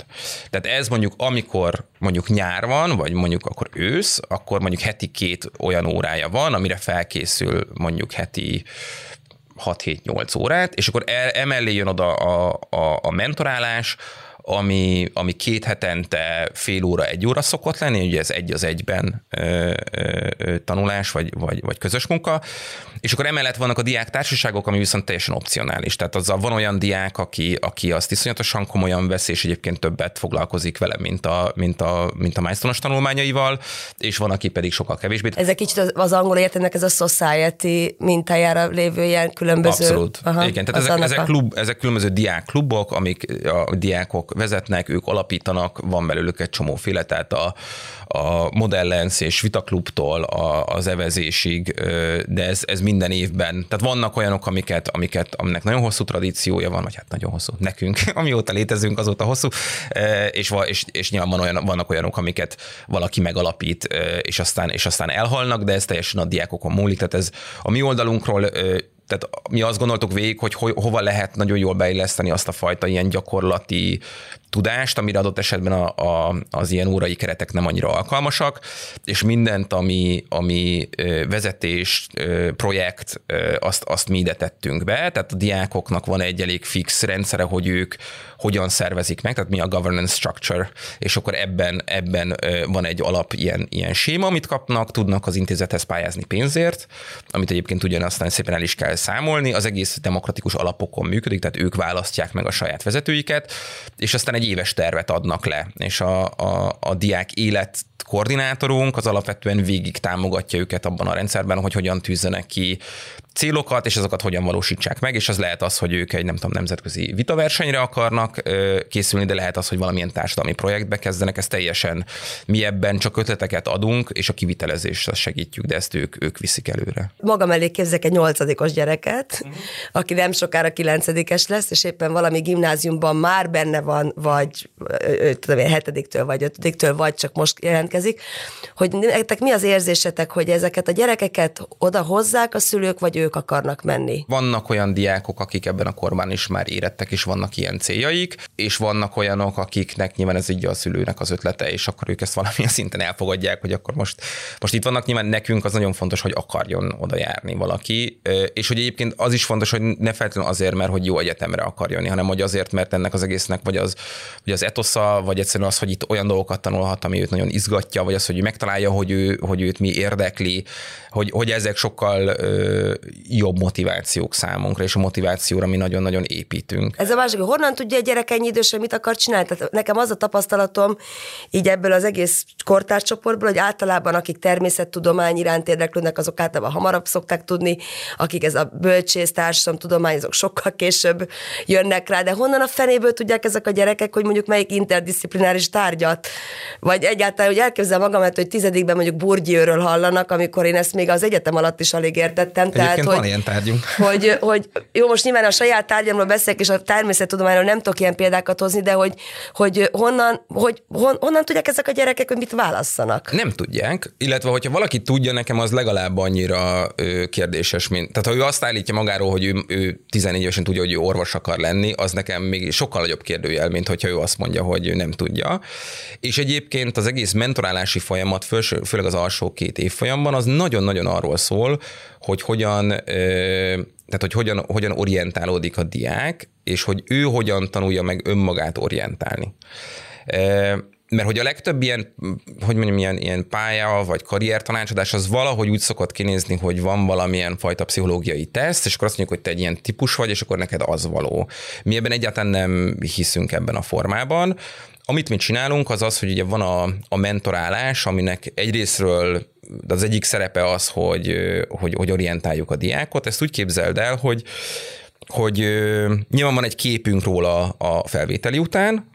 Tehát ez mondjuk, amikor mondjuk nyár van, vagy mondjuk akkor ősz, akkor mondjuk heti két olyan órája van, amire felkészül mondjuk heti 6-7-8 órát, és akkor emellé jön oda a, a, a mentorálás, ami, ami két hetente fél óra, egy óra szokott lenni, ugye ez egy az egyben ö, ö, tanulás, vagy, vagy, vagy közös munka, és akkor emellett vannak a diák társaságok, ami viszont teljesen opcionális. Tehát az a, van olyan diák, aki, aki azt iszonyatosan komolyan vesz, és egyébként többet foglalkozik vele, mint a, mint a, mint a májsztonos tanulmányaival, és van, aki pedig sokkal kevésbé. Ezek kicsit az, az angol értenek ez a society mintájára lévő ilyen különböző. Abszolút. Aha, Igen, tehát ezek, ezek, a... klub, ezek különböző diák klubok, amik a diákok vezetnek, ők alapítanak, van belőlük egy csomóféle, tehát a, a Modellens és Vitaklubtól a, az evezésig, de ez, ez minden évben, tehát vannak olyanok, amiket, amiket, aminek nagyon hosszú tradíciója van, vagy hát nagyon hosszú, nekünk, amióta létezünk, azóta hosszú, és, és, és nyilván van olyan, vannak olyanok, amiket valaki megalapít, és aztán, és aztán elhalnak, de ez teljesen a diákokon múlik, tehát ez a mi oldalunkról tehát mi azt gondoltuk végig, hogy ho, hova lehet nagyon jól beilleszteni azt a fajta ilyen gyakorlati tudást, amire adott esetben a, a, az ilyen órai keretek nem annyira alkalmasak, és mindent, ami, ami vezetés, projekt, azt, azt mi ide tettünk be, tehát a diákoknak van egy elég fix rendszere, hogy ők hogyan szervezik meg, tehát mi a governance structure, és akkor ebben, ebben van egy alap ilyen, ilyen séma, amit kapnak, tudnak az intézethez pályázni pénzért, amit egyébként ugyan aztán szépen el is kell számolni, az egész demokratikus alapokon működik, tehát ők választják meg a saját vezetőiket, és aztán egy éves tervet adnak le, és a, a, a diák élet koordinátorunk az alapvetően végig támogatja őket abban a rendszerben, hogy hogyan tűzzenek ki célokat, és azokat hogyan valósítsák meg, és az lehet az, hogy ők egy nem tudom, nemzetközi vitaversenyre akarnak készülni, de lehet az, hogy valamilyen társadalmi projektbe kezdenek, ez teljesen mi ebben csak ötleteket adunk, és a kivitelezést segítjük, de ezt ők, ők viszik előre. Magam elé képzek egy nyolcadikos gyereket, aki nem sokára kilencedikes lesz, és éppen valami gimnáziumban már benne van, vagy tudom én, hetediktől, vagy ötödiktől, vagy csak most jelentkezik, hogy nektek mi az érzésetek, hogy ezeket a gyerekeket oda hozzák a szülők, vagy ők akarnak menni. Vannak olyan diákok, akik ebben a korban is már érettek, és vannak ilyen céljaik, és vannak olyanok, akiknek nyilván ez így a szülőnek az ötlete, és akkor ők ezt valamilyen szinten elfogadják, hogy akkor most, most itt vannak, nyilván nekünk az nagyon fontos, hogy akarjon oda járni valaki, és hogy egyébként az is fontos, hogy ne feltétlenül azért, mert hogy jó egyetemre akar jönni, hanem hogy azért, mert ennek az egésznek vagy az, vagy az etosza, vagy egyszerűen az, hogy itt olyan dolgokat tanulhat, ami őt nagyon izgatja, vagy az, hogy ő megtalálja, hogy, ő, hogy őt mi érdekli, hogy, hogy ezek sokkal ö, jobb motivációk számunkra, és a motivációra mi nagyon-nagyon építünk. Ez a másik, honnan tudja a gyerek ennyi idősen mit akar csinálni? Tehát nekem az a tapasztalatom így ebből az egész kortárcsoportból, hogy általában akik természettudomány iránt érdeklődnek, azok általában hamarabb szokták tudni, akik ez a bölcsész, tudomány, azok sokkal később jönnek rá, de honnan a fenéből tudják ezek a gyerekek, hogy mondjuk melyik interdisziplináris tárgyat, vagy egyáltalán, hogy elképzel magamat, hogy tizedikben mondjuk Bourdieu-ről hallanak, amikor én ezt még az egyetem alatt is alig értettem. Egyébként tehát, van hogy, ilyen tárgyunk. Hogy, hogy jó, most nyilván a saját tárgyamról beszélek, és a természettudományról nem tudok ilyen példákat hozni, de hogy, hogy honnan, hogy hon, honnan tudják ezek a gyerekek, hogy mit válasszanak? Nem tudják, illetve hogyha valaki tudja, nekem az legalább annyira ö, kérdéses, mint. Tehát ha ő azt állítja magáról, hogy ő, ő 14 évesen tudja, hogy ő orvos akar lenni, az nekem még sokkal nagyobb kérdőjel, mint hogyha ő azt mondja, hogy ő nem tudja. És egyébként az egész mentorálási folyamat, főleg az alsó két évfolyamban, az nagyon-nagyon arról szól, hogy hogyan, tehát hogy hogyan, hogyan orientálódik a diák, és hogy ő hogyan tanulja meg önmagát orientálni. Mert hogy a legtöbb ilyen, hogy mondjam, ilyen, ilyen pálya vagy karriertanácsadás az valahogy úgy szokott kinézni, hogy van valamilyen fajta pszichológiai teszt, és akkor azt mondjuk, hogy te egy ilyen típus vagy, és akkor neked az való. Mi ebben egyáltalán nem hiszünk ebben a formában. Amit mi csinálunk, az az, hogy ugye van a, a mentorálás, aminek egyrésztről az egyik szerepe az, hogy, hogy, hogy orientáljuk a diákot. Ezt úgy képzeld el, hogy, hogy nyilván van egy képünk róla a felvételi után,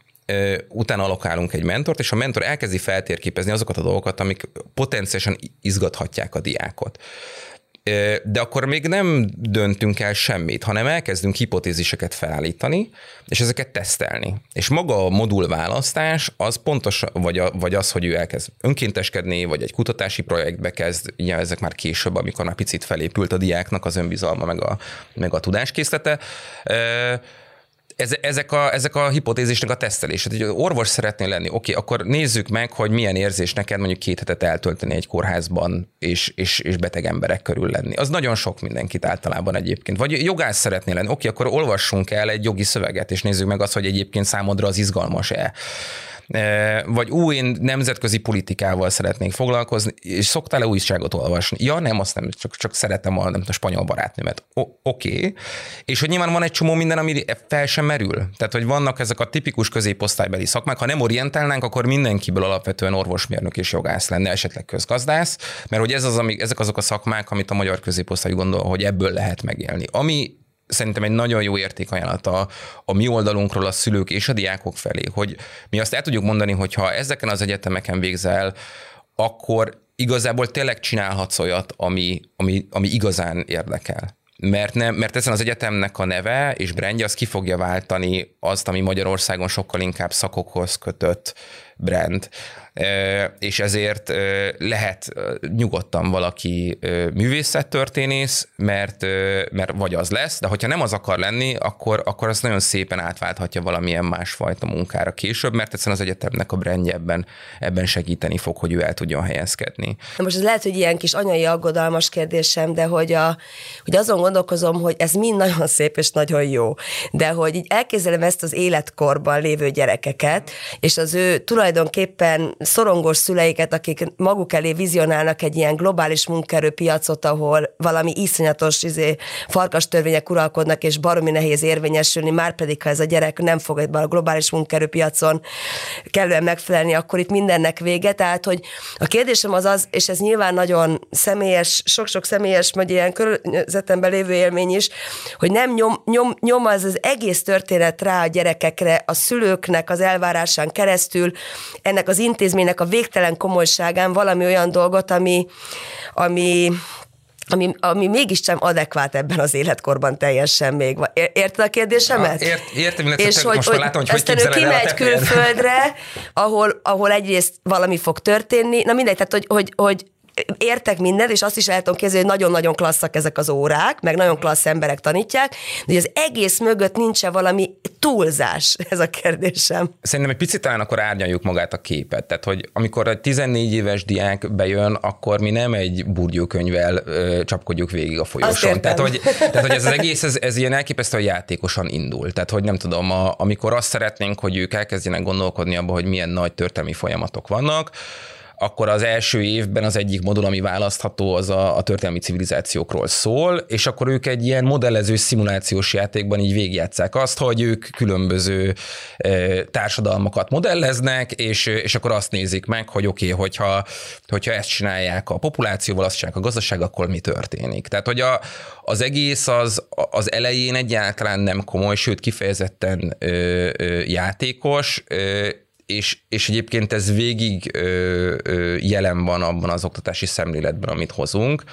utána alokálunk egy mentort, és a mentor elkezdi feltérképezni azokat a dolgokat, amik potenciálisan izgathatják a diákot de akkor még nem döntünk el semmit, hanem elkezdünk hipotéziseket felállítani, és ezeket tesztelni. És maga a modul választás az pontos, vagy, a, vagy az, hogy ő elkezd önkénteskedni, vagy egy kutatási projektbe kezd, ugye ezek már később, amikor már picit felépült a diáknak az önbizalma, meg a, meg a tudáskészlete ezek, a, ezek a hipotézisnek a tesztelés. hogy orvos szeretnél lenni, oké, akkor nézzük meg, hogy milyen érzés neked mondjuk két hetet eltölteni egy kórházban, és, és, és beteg emberek körül lenni. Az nagyon sok mindenkit általában egyébként. Vagy jogász szeretnél lenni, oké, akkor olvassunk el egy jogi szöveget, és nézzük meg azt, hogy egyébként számodra az izgalmas-e vagy új nemzetközi politikával szeretnék foglalkozni, és szoktál-e újságot olvasni? Ja, nem, azt nem, csak, csak szeretem a, nem a spanyol barátnőmet. Oké. Okay. És hogy nyilván van egy csomó minden, ami fel sem merül. Tehát, hogy vannak ezek a tipikus középosztálybeli szakmák, ha nem orientálnánk, akkor mindenkiből alapvetően orvosmérnök és jogász lenne, esetleg közgazdász, mert hogy ez az, ami, ezek azok a szakmák, amit a magyar középosztály gondol, hogy ebből lehet megélni. Ami szerintem egy nagyon jó értékajánlata a mi oldalunkról a szülők és a diákok felé, hogy mi azt el tudjuk mondani, hogy ha ezeken az egyetemeken végzel, akkor igazából tényleg csinálhatsz olyat, ami, ami, ami igazán érdekel. Mert, nem, mert ezen az egyetemnek a neve és brandje az ki fogja váltani azt, ami Magyarországon sokkal inkább szakokhoz kötött brand és ezért lehet nyugodtan valaki művészettörténész, mert, mert vagy az lesz, de hogyha nem az akar lenni, akkor, akkor az nagyon szépen átválthatja valamilyen másfajta munkára később, mert egyszerűen az egyetemnek a brandje ebben, ebben segíteni fog, hogy ő el tudjon helyezkedni. Na most ez lehet, hogy ilyen kis anyai aggodalmas kérdésem, de hogy, a, hogy azon gondolkozom, hogy ez mind nagyon szép és nagyon jó, de hogy így elképzelem ezt az életkorban lévő gyerekeket, és az ő tulajdonképpen szorongos szüleiket, akik maguk elé vizionálnak egy ilyen globális munkerőpiacot, ahol valami iszonyatos izé, farkas törvények uralkodnak, és baromi nehéz érvényesülni, már pedig ha ez a gyerek nem fog a globális munkerőpiacon kellően megfelelni, akkor itt mindennek vége. Tehát, hogy a kérdésem az az, és ez nyilván nagyon személyes, sok-sok személyes, vagy ilyen környezetemben lévő élmény is, hogy nem nyom, nyom, nyom az az egész történet rá a gyerekekre, a szülőknek az elvárásán keresztül, ennek az intézmény intézménynek a végtelen komolyságán valami olyan dolgot, ami, ami ami, ami mégiscsak adekvát ebben az életkorban teljesen még. Érted a kérdésemet? Ja, ért, értem, és hogy, most hogy, látom, hogy hogy ő kimegy külföldre, ahol, ahol egyrészt valami fog történni, na mindegy, tehát hogy, hogy, hogy értek mindent, és azt is el tudom képzelni, hogy nagyon-nagyon klasszak ezek az órák, meg nagyon klassz emberek tanítják, de hogy az egész mögött nincsen valami túlzás, ez a kérdésem. Szerintem egy picit talán akkor árnyaljuk magát a képet. Tehát, hogy amikor egy 14 éves diák bejön, akkor mi nem egy burgyókönyvvel ö, csapkodjuk végig a folyosón. Tehát hogy, tehát, hogy ez az egész, ez, ez ilyen elképesztően játékosan indul. Tehát, hogy nem tudom, a, amikor azt szeretnénk, hogy ők elkezdjenek gondolkodni abba, hogy milyen nagy történelmi folyamatok vannak, akkor az első évben az egyik modul, ami választható, az a, a történelmi civilizációkról szól, és akkor ők egy ilyen modellező szimulációs játékban így végigjátszák azt, hogy ők különböző e, társadalmakat modelleznek, és, és akkor azt nézik meg, hogy oké, okay, hogyha, hogyha ezt csinálják a populációval, azt csinálják a gazdaság, akkor mi történik. Tehát, hogy a, az egész az, az elején egyáltalán nem komoly, sőt kifejezetten ö, ö, játékos, ö, és, és egyébként ez végig ö, ö, jelen van abban az oktatási szemléletben, amit hozunk.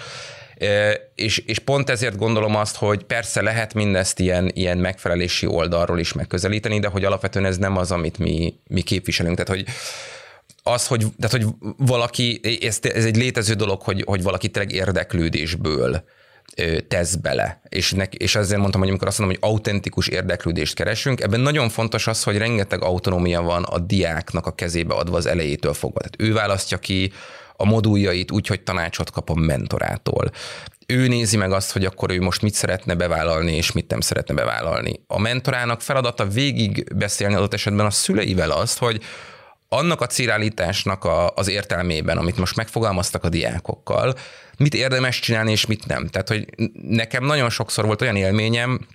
És, és pont ezért gondolom azt, hogy persze lehet mindezt ilyen, ilyen megfelelési oldalról is megközelíteni, de hogy alapvetően ez nem az, amit mi, mi képviselünk. Tehát, hogy az, hogy, tehát, hogy valaki, ez, ez egy létező dolog, hogy, hogy valaki tényleg érdeklődésből tesz bele. És, nek, és ezért mondtam, hogy amikor azt mondom, hogy autentikus érdeklődést keresünk, ebben nagyon fontos az, hogy rengeteg autonómia van a diáknak a kezébe adva az elejétől fogva. Tehát ő választja ki a moduljait úgy, hogy tanácsot kap a mentorától. Ő nézi meg azt, hogy akkor ő most mit szeretne bevállalni, és mit nem szeretne bevállalni. A mentorának feladata végig beszélni adott esetben a szüleivel azt, hogy annak a célállításnak a, az értelmében, amit most megfogalmaztak a diákokkal, mit érdemes csinálni, és mit nem. Tehát, hogy nekem nagyon sokszor volt olyan élményem,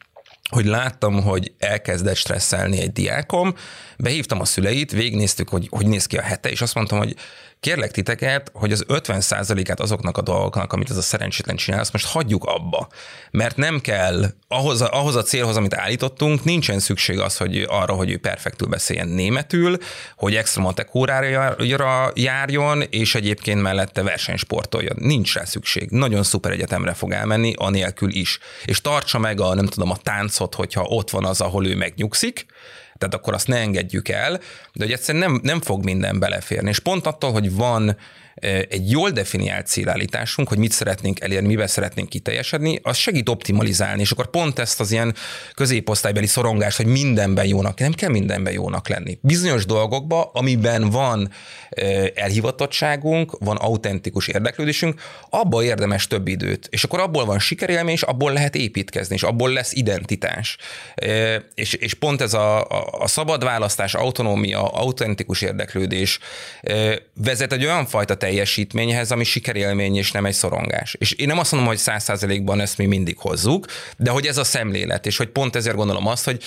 hogy láttam, hogy elkezdett stresszelni egy diákom, behívtam a szüleit, végignéztük, hogy hogy néz ki a hete, és azt mondtam, hogy kérlek titeket, hogy az 50%-át azoknak a dolgoknak, amit ez a szerencsétlen csinál, azt most hagyjuk abba. Mert nem kell, ahhoz a, ahhoz a célhoz, amit állítottunk, nincsen szükség az, hogy arra, hogy ő perfektül beszéljen németül, hogy extra matek órára járjon, és egyébként mellette versenysportoljon. Nincs rá szükség. Nagyon szuper egyetemre fog elmenni, anélkül is. És tartsa meg a, nem tudom, a táncot, hogyha ott van az, ahol ő megnyugszik, tehát akkor azt ne engedjük el, de hogy egyszerűen nem, nem fog minden beleférni. És pont attól, hogy van egy jól definiált célállításunk, hogy mit szeretnénk elérni, mivel szeretnénk kiteljesedni, az segít optimalizálni, és akkor pont ezt az ilyen középosztálybeli szorongást, hogy mindenben jónak, nem kell mindenben jónak lenni. Bizonyos dolgokban, amiben van elhivatottságunk, van autentikus érdeklődésünk, abba érdemes több időt, és akkor abból van sikerélmény, és abból lehet építkezni, és abból lesz identitás. És, és pont ez a, a, a szabad választás, autonómia, autentikus érdeklődés vezet egy olyan fajta teljesítményhez, ami sikerélmény és nem egy szorongás. És én nem azt mondom, hogy száz százalékban ezt mi mindig hozzuk, de hogy ez a szemlélet, és hogy pont ezért gondolom azt, hogy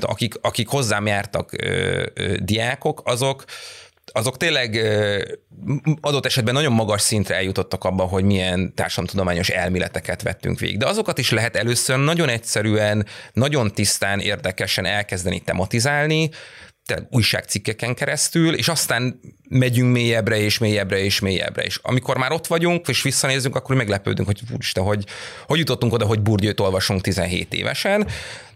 akik, akik hozzám jártak ö, ö, diákok, azok azok tényleg adott esetben nagyon magas szintre eljutottak abban, hogy milyen társadalomtudományos elméleteket vettünk végig. De azokat is lehet először nagyon egyszerűen, nagyon tisztán, érdekesen elkezdeni tematizálni, újságcikkeken keresztül, és aztán megyünk mélyebbre és mélyebbre és mélyebbre. És amikor már ott vagyunk, és visszanézünk, akkor meglepődünk, hogy úristen, hogy, hogy jutottunk oda, hogy Burgyőt olvasunk 17 évesen,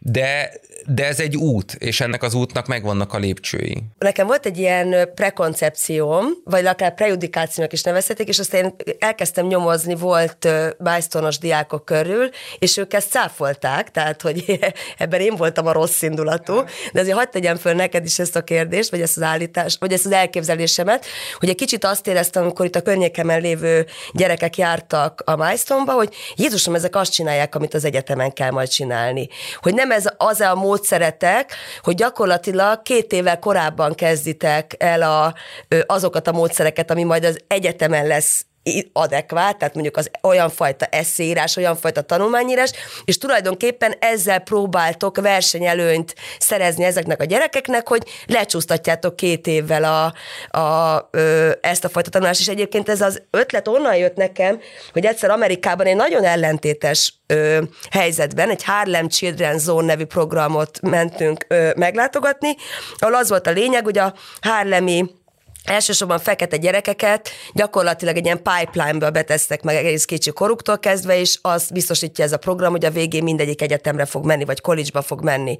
de, de ez egy út, és ennek az útnak megvannak a lépcsői. Nekem volt egy ilyen prekoncepcióm, vagy akár prejudikációnak is nevezhetik, és aztán én elkezdtem nyomozni, volt bájsztonos diákok körül, és ők ezt cáfolták, tehát hogy ebben én voltam a rossz indulatú, de azért hagyd tegyem föl neked is ezt a kérdést, vagy ezt az állítást, vagy ezt az elképzelésemet, hogy egy kicsit azt éreztem, amikor itt a környékemen lévő gyerekek jártak a Milestone-ba, hogy Jézusom, ezek azt csinálják, amit az egyetemen kell majd csinálni. Hogy nem ez az a módszeretek, hogy gyakorlatilag két évvel korábban kezditek el a, azokat a módszereket, ami majd az egyetemen lesz adekvát, tehát mondjuk az olyan fajta eszéírás, olyan fajta tanulmányírás, és tulajdonképpen ezzel próbáltok versenyelőnyt szerezni ezeknek a gyerekeknek, hogy lecsúsztatjátok két évvel a, a, ö, ezt a fajta tanulást, és egyébként ez az ötlet onnan jött nekem, hogy egyszer Amerikában egy nagyon ellentétes ö, helyzetben, egy Harlem Children's Zone nevű programot mentünk ö, meglátogatni, ahol az volt a lényeg, hogy a Harlemi elsősorban fekete gyerekeket gyakorlatilag egy ilyen pipeline-ből betesznek meg egész kicsi koruktól kezdve, és azt biztosítja ez a program, hogy a végén mindegyik egyetemre fog menni, vagy college fog menni.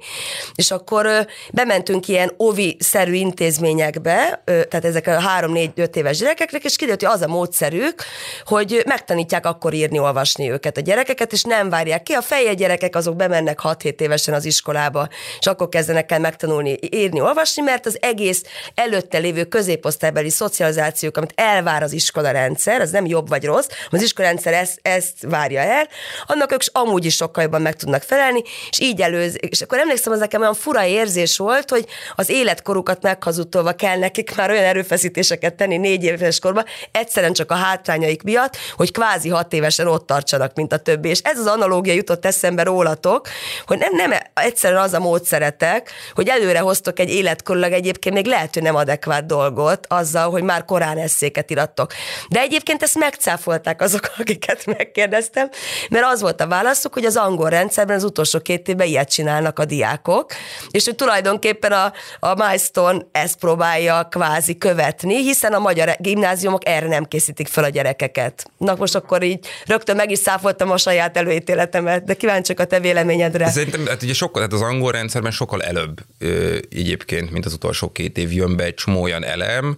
És akkor ö, bementünk ilyen ovi-szerű intézményekbe, ö, tehát ezek a három-négy-öt éves gyerekeknek, és kiderült, hogy az a módszerük, hogy megtanítják akkor írni, olvasni őket a gyerekeket, és nem várják ki. A feje gyerekek azok bemennek 6-7 évesen az iskolába, és akkor kezdenek el megtanulni írni, olvasni, mert az egész előtte lévő középosztály korosztálybeli szocializációk, amit elvár az iskola rendszer, az nem jobb vagy rossz, az iskola rendszer ezt, ezt várja el, annak ők amúgy is sokkal jobban meg tudnak felelni, és így előz. És akkor emlékszem, az nekem olyan fura érzés volt, hogy az életkorukat meghazudtolva kell nekik már olyan erőfeszítéseket tenni négy éves korban, egyszerűen csak a hátrányaik miatt, hogy kvázi hat évesen ott tartsanak, mint a többi. És ez az analógia jutott eszembe rólatok, hogy nem, nem egyszerűen az a módszeretek, hogy előre hoztok egy életkorilag egyébként még lehet, hogy nem adekvát dolgot, azzal, hogy már korán eszéket irattok. De egyébként ezt megcáfolták azok, akiket megkérdeztem, mert az volt a válaszuk, hogy az angol rendszerben az utolsó két évben ilyet csinálnak a diákok, és hogy tulajdonképpen a, a Milestone ezt próbálja kvázi követni, hiszen a magyar gimnáziumok erre nem készítik fel a gyerekeket. Na most akkor így rögtön meg is száfoltam a saját előítéletemet, de kíváncsiak a te véleményedre. Szerintem hát ugye sokkal, tehát az angol rendszerben sokkal előbb ö, egyébként, mint az utolsó két év jön be egy csomó olyan elem,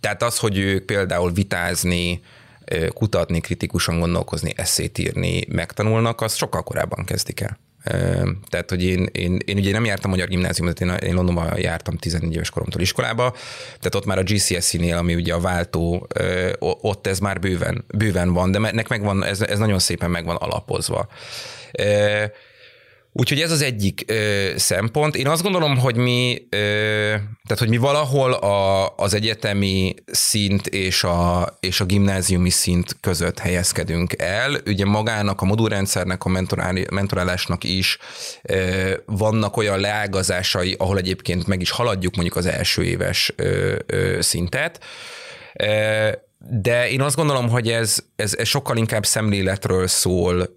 tehát az, hogy ők például vitázni, kutatni, kritikusan gondolkozni, eszét írni megtanulnak, az sokkal korábban kezdik el. Tehát, hogy én, én, én ugye nem jártam magyar gimnáziumot, én, én Londonban jártam 14 éves koromtól iskolába, tehát ott már a GCSE-nél, ami ugye a váltó, ott ez már bőven, bőven van, de ennek megvan, ez, ez nagyon szépen megvan alapozva. Úgyhogy ez az egyik ö, szempont. Én azt gondolom, hogy mi, ö, tehát hogy mi valahol a, az egyetemi szint és a, és a gimnáziumi szint között helyezkedünk el. Ugye magának, a modulrendszernek, a mentorálásnak is ö, vannak olyan leágazásai, ahol egyébként meg is haladjuk mondjuk az első éves ö, ö, szintet. De én azt gondolom, hogy ez, ez, ez sokkal inkább szemléletről szól,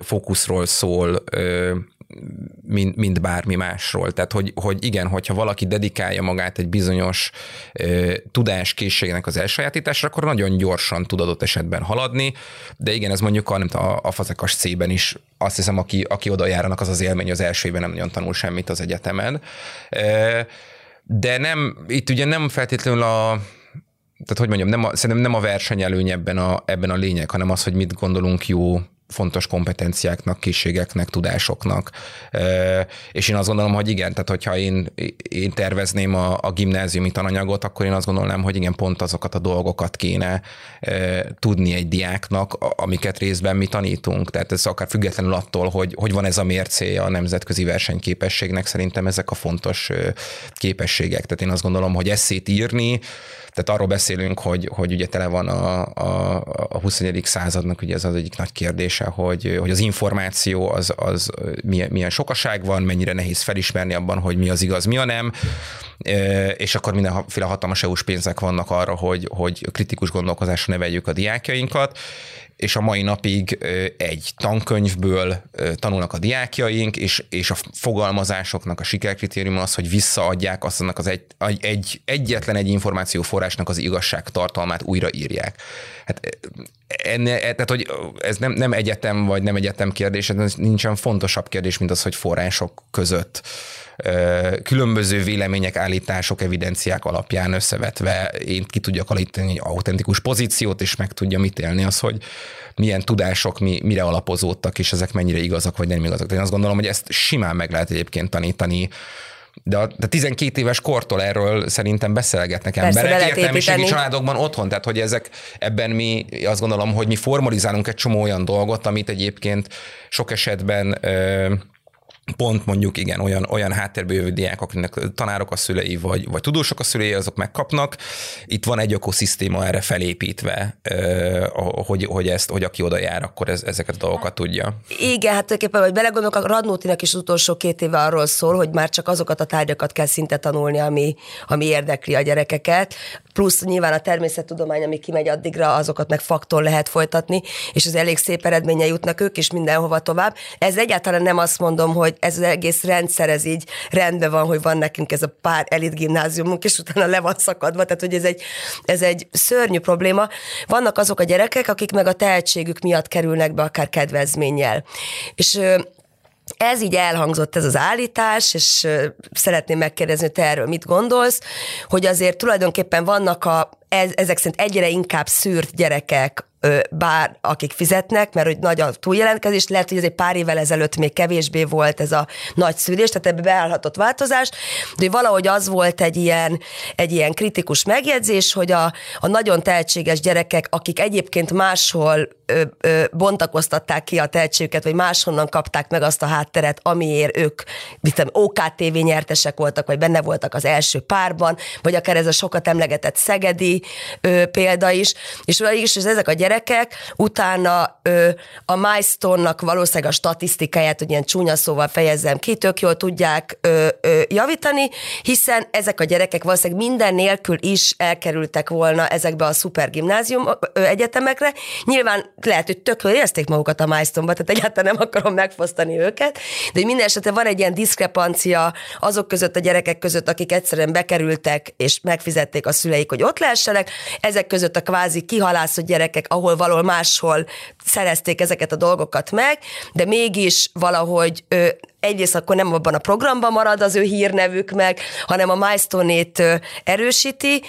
fókuszról szól, mint, mint bármi másról. Tehát, hogy, hogy igen, hogyha valaki dedikálja magát egy bizonyos ö, tudáskészségnek az elsajátításra, akkor nagyon gyorsan tud adott esetben haladni, de igen, ez mondjuk a, nem a, a fazekas C-ben is azt hiszem, aki, aki oda járnak, az az élmény, az első évben nem nagyon tanul semmit az egyetemen. Ö, de nem, itt ugye nem feltétlenül a tehát hogy mondjam, nem a, szerintem nem a versenyelőny ebben a, ebben a lényeg, hanem az, hogy mit gondolunk jó fontos kompetenciáknak, készségeknek, tudásoknak. És én azt gondolom, hogy igen, tehát hogyha én, én tervezném a, a gimnáziumi tananyagot, akkor én azt gondolnám, hogy igen, pont azokat a dolgokat kéne tudni egy diáknak, amiket részben mi tanítunk. Tehát ez akár függetlenül attól, hogy, hogy van ez a mércéje a nemzetközi versenyképességnek, szerintem ezek a fontos képességek. Tehát én azt gondolom, hogy eszét írni, tehát arról beszélünk, hogy, hogy ugye tele van a, a, a 21. századnak, ugye ez az egyik nagy kérdés, kérdése, hogy, hogy az információ az, az milyen, milyen sokaság van, mennyire nehéz felismerni abban, hogy mi az igaz, mi a nem, és akkor mindenféle hatalmas EU-s pénzek vannak arra, hogy, hogy kritikus gondolkozásra neveljük a diákjainkat, és a mai napig egy tankönyvből tanulnak a diákjaink, és, és a fogalmazásoknak a sikerkritérium az, hogy visszaadják azt annak az egy, egy, egyetlen egy információforrásnak az igazság tartalmát újraírják. Hát enne, tehát, hogy ez nem, nem egyetem vagy nem egyetem kérdés, ez nincsen fontosabb kérdés, mint az, hogy források között különböző vélemények, állítások, evidenciák alapján összevetve én ki tudjak alítani egy autentikus pozíciót, és meg tudjam ítélni az, hogy milyen tudások mi, mire alapozódtak, és ezek mennyire igazak, vagy nem igazak. De én azt gondolom, hogy ezt simán meg lehet egyébként tanítani. De a de 12 éves kortól erről szerintem beszélgetnek emberek értelmiségi családokban otthon, tehát hogy ezek ebben mi azt gondolom, hogy mi formalizálunk egy csomó olyan dolgot, amit egyébként sok esetben ö, pont mondjuk igen, olyan, olyan háttérből jövő diák, akiknek tanárok a szülei, vagy, vagy tudósok a szülei, azok megkapnak. Itt van egy ökoszisztéma erre felépítve, hogy, hogy, ezt, hogy aki oda jár, akkor ez, ezeket a dolgokat tudja. Igen, hát tulajdonképpen, hogy belegondolok, a Radnótinak is az utolsó két éve arról szól, hogy már csak azokat a tárgyakat kell szinte tanulni, ami, ami érdekli a gyerekeket, plusz nyilván a természettudomány, ami kimegy addigra, azokat meg faktor lehet folytatni, és az elég szép eredménye jutnak ők is mindenhova tovább. Ez egyáltalán nem azt mondom, hogy ez az egész rendszer, ez így rendben van, hogy van nekünk ez a pár elit gimnáziumunk, és utána le van szakadva, tehát hogy ez egy, ez egy szörnyű probléma. Vannak azok a gyerekek, akik meg a tehetségük miatt kerülnek be akár kedvezménnyel. És ez így elhangzott ez az állítás, és szeretném megkérdezni, hogy te erről mit gondolsz, hogy azért tulajdonképpen vannak a, ezek szerint egyre inkább szűrt gyerekek, bár akik fizetnek, mert hogy nagy a túljelentkezés, lehet, hogy ez egy pár évvel ezelőtt még kevésbé volt ez a nagy szűrés, tehát ebbe beállhatott változás, de valahogy az volt egy ilyen, egy ilyen kritikus megjegyzés, hogy a, a nagyon tehetséges gyerekek, akik egyébként máshol ö, ö, bontakoztatták ki a tehetségüket, vagy máshonnan kapták meg azt a hátteret, amiért ők mit OKTV nyertesek voltak, vagy benne voltak az első párban, vagy akár ez a sokat emlegetett Szegedi ö, példa is, és, és ezek a gyerekek gyerekek, utána ö, a milestone-nak valószínűleg a statisztikáját, hogy ilyen csúnya szóval fejezzem ki, tök jól tudják ö, ö, javítani, hiszen ezek a gyerekek valószínűleg minden nélkül is elkerültek volna ezekbe a szupergimnázium egyetemekre. Nyilván lehet, hogy tök érezték magukat a milestone-ba, tehát egyáltalán nem akarom megfosztani őket, de minden esetre van egy ilyen diszkrepancia azok között a gyerekek között, akik egyszerűen bekerültek és megfizették a szüleik, hogy ott lehessenek, ezek között a kvázi kihalászott gyerekek, ahol ahol valahol máshol szerezték ezeket a dolgokat meg, de mégis valahogy egyrészt akkor nem abban a programban marad az ő hírnevük meg, hanem a milestone-ét erősíti,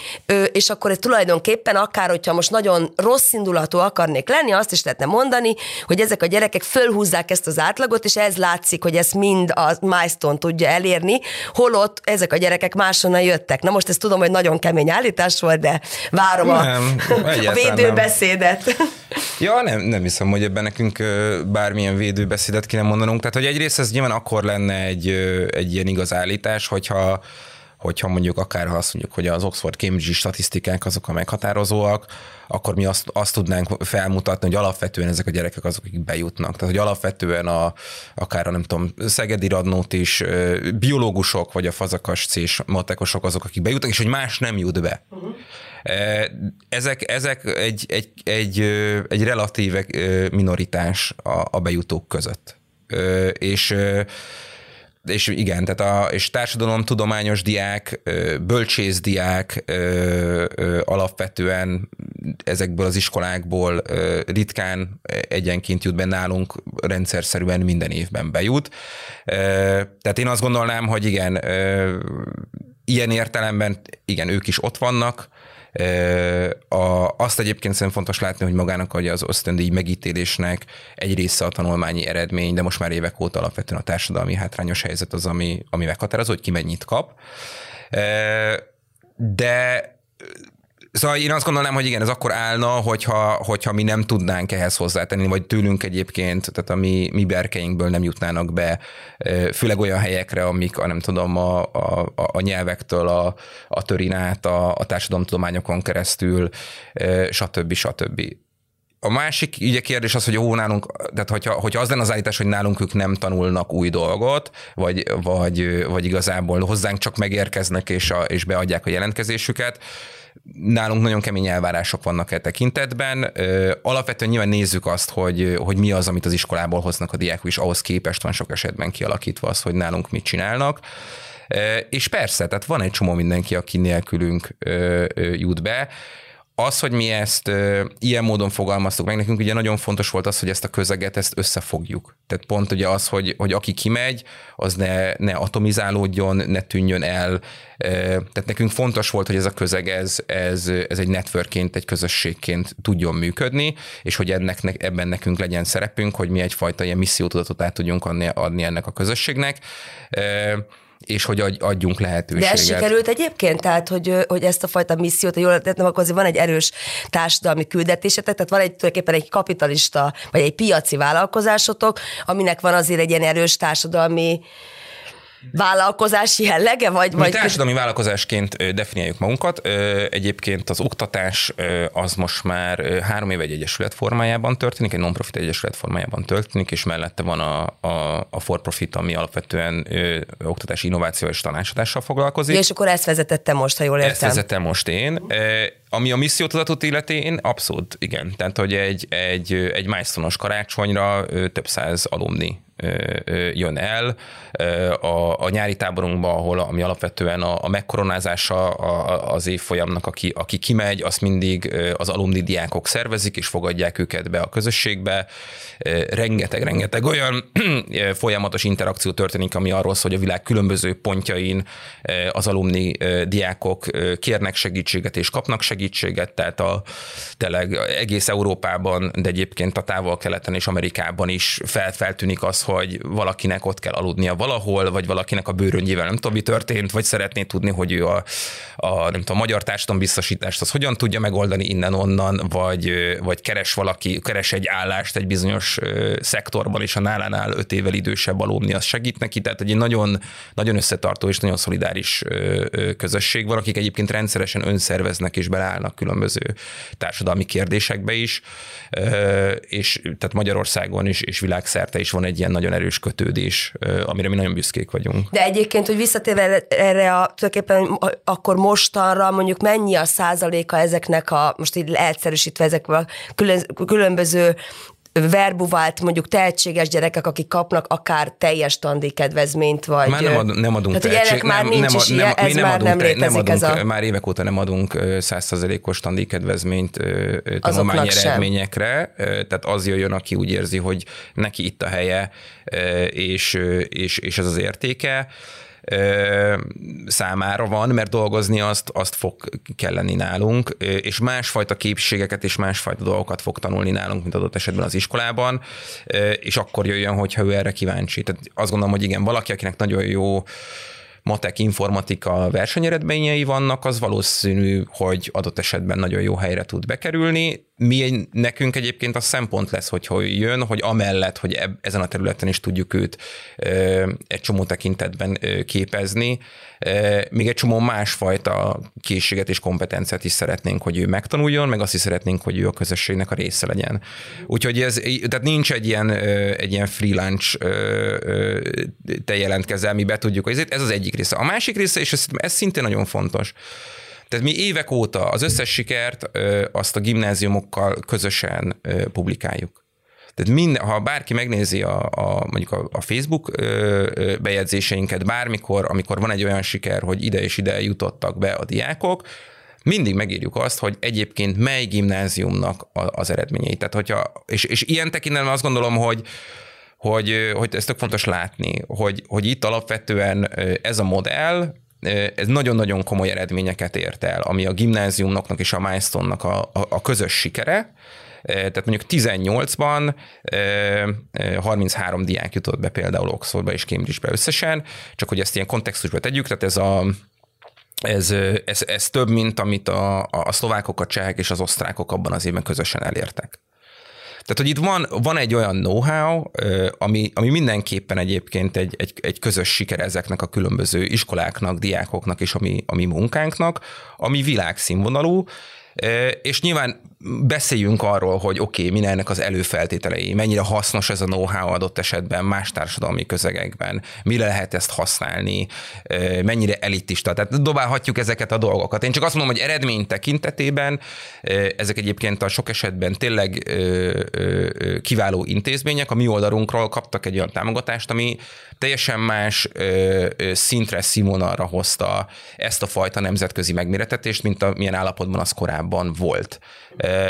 és akkor tulajdonképpen akár, hogyha most nagyon rossz indulatú akarnék lenni, azt is lehetne mondani, hogy ezek a gyerekek fölhúzzák ezt az átlagot, és ez látszik, hogy ezt mind a milestone tudja elérni, holott ezek a gyerekek máshonnan jöttek. Na most ezt tudom, hogy nagyon kemény állítás volt, de várom nem, a, a védőbeszédet. Nem. Ja, nem, nem hiszem, hogy ebben nekünk bármilyen védőbeszédet kéne mondanunk. Tehát, hogy egyrészt ez nyilván akkor lenne egy, egy ilyen igaz állítás, hogyha hogyha mondjuk akár ha azt mondjuk, hogy az Oxford Cambridge statisztikák azok a meghatározóak, akkor mi azt, azt tudnánk felmutatni, hogy alapvetően ezek a gyerekek azok, akik bejutnak. Tehát, hogy alapvetően a, akár a nem tudom, Szegedi Radnót is biológusok, vagy a fazakas és matekosok azok, akik bejutnak, és hogy más nem jut be. Uh-huh. Ezek, ezek egy, egy, egy, egy relatíve minoritás a, a bejutók között. És és igen, tehát a és társadalomtudományos diák, bölcsészdiák alapvetően ezekből az iskolákból ritkán egyenként jut be nálunk, rendszerszerűen minden évben bejut. Tehát én azt gondolnám, hogy igen, ilyen értelemben igen, ők is ott vannak, a, azt egyébként szerintem fontos látni, hogy magának hogy az ösztöndíj megítélésnek egy része a tanulmányi eredmény, de most már évek óta alapvetően a társadalmi hátrányos helyzet az, ami, ami meghatározó, hogy ki mennyit kap. De Szóval én azt gondolnám, hogy igen, ez akkor állna, hogyha, hogyha mi nem tudnánk ehhez hozzátenni, vagy tőlünk egyébként, tehát a mi, mi berkeinkből nem jutnának be, főleg olyan helyekre, amik, a, nem tudom, a, a, a nyelvektől, a, a törin át, a, a társadalomtudományokon keresztül, stb. stb. a másik ugye kérdés az, hogy ó, nálunk, tehát hogyha, hogyha az lenne az állítás, hogy nálunk ők nem tanulnak új dolgot, vagy, vagy, vagy igazából hozzánk csak megérkeznek és, a, és beadják a jelentkezésüket, nálunk nagyon kemény elvárások vannak e tekintetben. Alapvetően nyilván nézzük azt, hogy, hogy mi az, amit az iskolából hoznak a diákok, és ahhoz képest van sok esetben kialakítva az, hogy nálunk mit csinálnak. És persze, tehát van egy csomó mindenki, aki nélkülünk jut be. Az, hogy mi ezt ö, ilyen módon fogalmaztuk meg, nekünk ugye nagyon fontos volt az, hogy ezt a közeget, ezt összefogjuk. Tehát pont ugye az, hogy, hogy aki kimegy, az ne, ne atomizálódjon, ne tűnjön el. Ö, tehát nekünk fontos volt, hogy ez a közeg, ez, ez, ez egy networkként, egy közösségként tudjon működni, és hogy ennek, ebben nekünk legyen szerepünk, hogy mi egyfajta ilyen missziótudatot át tudjunk adni, adni ennek a közösségnek. Ö, és hogy adjunk lehetőséget. De ez sikerült egyébként? Tehát, hogy, hogy ezt a fajta missziót, hogy jól tettem, akkor azért van egy erős társadalmi küldetésetek, tehát van egy tulajdonképpen egy kapitalista, vagy egy piaci vállalkozásotok, aminek van azért egy ilyen erős társadalmi vállalkozás jellege? Vagy, Mi vagy... társadalmi vállalkozásként definiáljuk magunkat. Egyébként az oktatás az most már három éve egy egyesület formájában történik, egy non-profit egyesület formájában történik, és mellette van a, a, a for-profit, ami alapvetően oktatási innováció és tanácsadással foglalkozik. Ja, és akkor ezt vezetette most, ha jól értem. Ezt vezettem most én. Ami a missziótudatot illeti, én abszolút igen. Tehát, hogy egy, egy, egy milestone karácsonyra több száz alumni jön el. A, a nyári táborunkban, ahol ami alapvetően a, a megkoronázása az évfolyamnak, aki, aki kimegy, azt mindig az alumni diákok szervezik, és fogadják őket be a közösségbe. Rengeteg-rengeteg olyan folyamatos interakció történik, ami arról szól, hogy a világ különböző pontjain az alumni diákok kérnek segítséget és kapnak segítséget, tehát a tényleg egész Európában, de egyébként a távol-keleten és Amerikában is fel, feltűnik az, hogy valakinek ott kell aludnia valahol, vagy valakinek a bőröngyével nem tudom, mi történt, vagy szeretné tudni, hogy ő a, a nem tudom, a magyar biztosítást az hogyan tudja megoldani innen-onnan, vagy, vagy keres valaki, keres egy állást egy bizonyos szektorban, és a nálánál öt évvel idősebb alumni, az segít neki. Tehát egy nagyon, nagyon összetartó és nagyon szolidáris közösség van, akik egyébként rendszeresen önszerveznek és beleállnak különböző társadalmi kérdésekbe is, és tehát Magyarországon is, és világszerte is van egy ilyen nagyon erős kötődés, amire mi nagyon büszkék vagyunk. De egyébként, hogy visszatérve erre a tulajdonképpen akkor mostanra mondjuk mennyi a százaléka ezeknek a, most így leegyszerűsítve ezekből a külön, különböző verbuvált mondjuk tehetséges gyerekek, akik kapnak akár teljes tandíjkedvezményt, vagy... Már nem, ad, nem adunk tehát, tehetség, nem, nem, nem, is, nem, ez nem már adunk, nem létezik nem adunk, ez a... Már évek óta nem adunk százszerzelékos tandíjkedvezményt tanulmányi eredményekre, tehát az jöjjön, aki úgy érzi, hogy neki itt a helye, és, és, és ez az értéke számára van, mert dolgozni azt, azt fog kelleni nálunk, és másfajta képességeket és másfajta dolgokat fog tanulni nálunk, mint adott esetben az iskolában, és akkor jöjjön, hogyha ő erre kíváncsi. Tehát azt gondolom, hogy igen, valaki, akinek nagyon jó matek, informatika versenyeredményei vannak, az valószínű, hogy adott esetben nagyon jó helyre tud bekerülni. Mi nekünk egyébként a szempont lesz, hogy jön, hogy amellett, hogy eb, ezen a területen is tudjuk őt ö, egy csomó tekintetben ö, képezni, ö, még egy csomó másfajta készséget és kompetenciát is szeretnénk, hogy ő megtanuljon, meg azt is szeretnénk, hogy ő a közösségnek a része legyen. Úgyhogy ez, tehát nincs egy ilyen, egy ilyen freelance te jelentkezel, mi be tudjuk, ez az egyik része. A másik része, és ez, ez szintén nagyon fontos, tehát mi évek óta az összes sikert azt a gimnáziumokkal közösen publikáljuk. Tehát minden, ha bárki megnézi a, a mondjuk a, a Facebook bejegyzéseinket bármikor, amikor van egy olyan siker, hogy ide és ide jutottak be a diákok, mindig megírjuk azt, hogy egyébként mely gimnáziumnak az eredményei. Tehát, hogyha, és, és ilyen tekintetben azt gondolom, hogy hogy, hogy ez tök fontos látni, hogy, hogy itt alapvetően ez a modell, ez nagyon-nagyon komoly eredményeket ért el, ami a gimnáziumnak és a milestone a, a, a közös sikere, tehát mondjuk 18-ban 33 diák jutott be például Oxfordba és Cambridge-be összesen, csak hogy ezt ilyen kontextusba tegyük, tehát ez a ez, ez, ez több, mint amit a, a szlovákok, a csehek és az osztrákok abban az évben közösen elértek. Tehát, hogy itt van, van egy olyan know-how, ami, ami mindenképpen egyébként egy, egy, egy közös siker ezeknek a különböző iskoláknak, diákoknak és a mi, a mi munkánknak, ami világszínvonalú, És nyilván beszéljünk arról, hogy oké, okay, mi ennek az előfeltételei, mennyire hasznos ez a know-how adott esetben más társadalmi közegekben, mire lehet ezt használni, mennyire elitista. Tehát dobálhatjuk ezeket a dolgokat. Én csak azt mondom, hogy eredmény tekintetében ezek egyébként a sok esetben tényleg kiváló intézmények. A mi oldalunkról kaptak egy olyan támogatást, ami teljesen más szintre, színvonalra hozta ezt a fajta nemzetközi megméretetést, mint a, milyen állapotban az korábban volt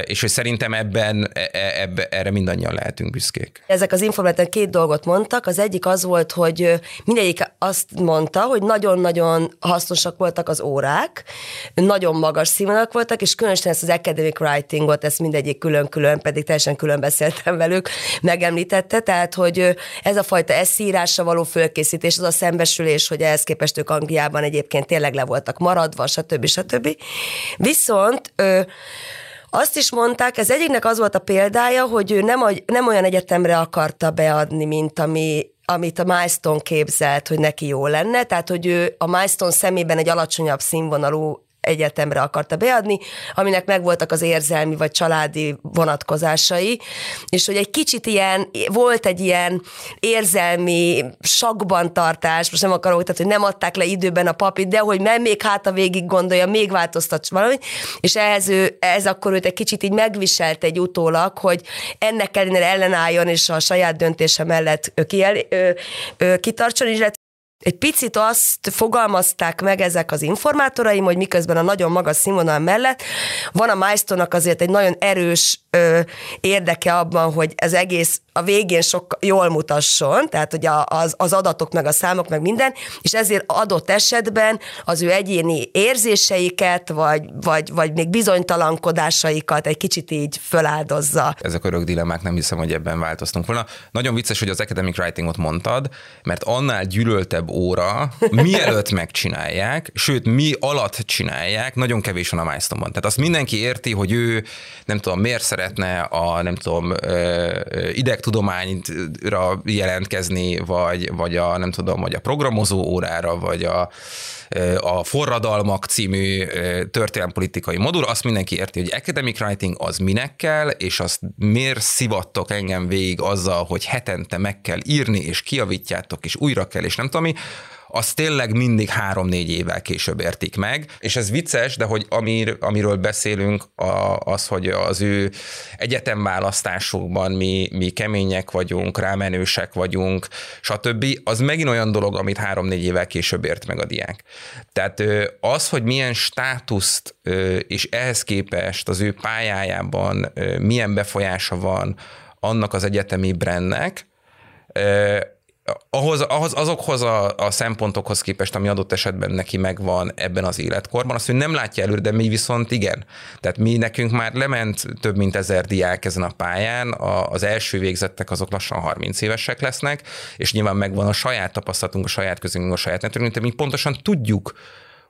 és hogy szerintem ebben e, e, ebbe, erre mindannyian lehetünk büszkék. Ezek az informátorok két dolgot mondtak. Az egyik az volt, hogy mindegyik azt mondta, hogy nagyon-nagyon hasznosak voltak az órák, nagyon magas színvonalak voltak, és különösen ezt az academic writingot, ezt mindegyik külön-külön, pedig teljesen külön beszéltem velük, megemlítette, tehát hogy ez a fajta eszírásra való fölkészítés, az a szembesülés, hogy ehhez képest ők Angliában egyébként tényleg le voltak maradva, stb. stb. Viszont azt is mondták, ez egyiknek az volt a példája, hogy ő nem, nem olyan egyetemre akarta beadni, mint ami amit a Milestone képzelt, hogy neki jó lenne, tehát hogy ő a Milestone szemében egy alacsonyabb színvonalú egyetemre akarta beadni, aminek megvoltak az érzelmi vagy családi vonatkozásai, és hogy egy kicsit ilyen, volt egy ilyen érzelmi sakban tartás, most nem akarok, tehát hogy nem adták le időben a papírt, de hogy nem még hát a végig gondolja, még változtat valamit, és ehhez ő, ez akkor őt egy kicsit így megviselt egy utólag, hogy ennek ellenére ellenálljon, és a saját döntése mellett kiel, ö, kitartson, illetve egy picit azt fogalmazták meg ezek az informátoraim, hogy miközben a nagyon magas színvonal mellett van a milestone azért egy nagyon erős ö, érdeke abban, hogy ez egész a végén sok jól mutasson, tehát hogy az, az adatok, meg a számok, meg minden, és ezért adott esetben az ő egyéni érzéseiket, vagy, vagy, vagy még bizonytalankodásaikat egy kicsit így föláldozza. Ezek a örök dilemmák nem hiszem, hogy ebben változtunk volna. Nagyon vicces, hogy az academic writingot mondtad, mert annál gyűlöltebb óra, mielőtt megcsinálják, sőt, mi alatt csinálják, nagyon kevés van a milestone Tehát azt mindenki érti, hogy ő, nem tudom, miért szeretne a, nem tudom, idegtudományra jelentkezni, vagy, vagy a, nem tudom, vagy a programozó órára, vagy a, a Forradalmak című történelmpolitikai modul, azt mindenki érti, hogy academic writing az minek kell, és azt miért szivattok engem végig azzal, hogy hetente meg kell írni, és kiavítjátok, és újra kell, és nem tudom mi, az tényleg mindig három-négy évvel később értik meg. És ez vicces, de hogy amir, amiről beszélünk, a, az, hogy az ő egyetemválasztásukban mi, mi kemények vagyunk, rámenősek vagyunk, stb., az megint olyan dolog, amit három-négy évvel később ért meg a diák. Tehát az, hogy milyen státuszt és ehhez képest az ő pályájában milyen befolyása van annak az egyetemi brandnek, ahhoz, ahhoz, azokhoz a, a szempontokhoz képest, ami adott esetben neki megvan ebben az életkorban, azt ő nem látja előre, de mi viszont igen. Tehát mi nekünk már lement több mint ezer diák ezen a pályán, a, az első végzettek azok lassan 30 évesek lesznek, és nyilván megvan a saját tapasztalatunk, a saját közünk, a saját netörünk, de mi pontosan tudjuk,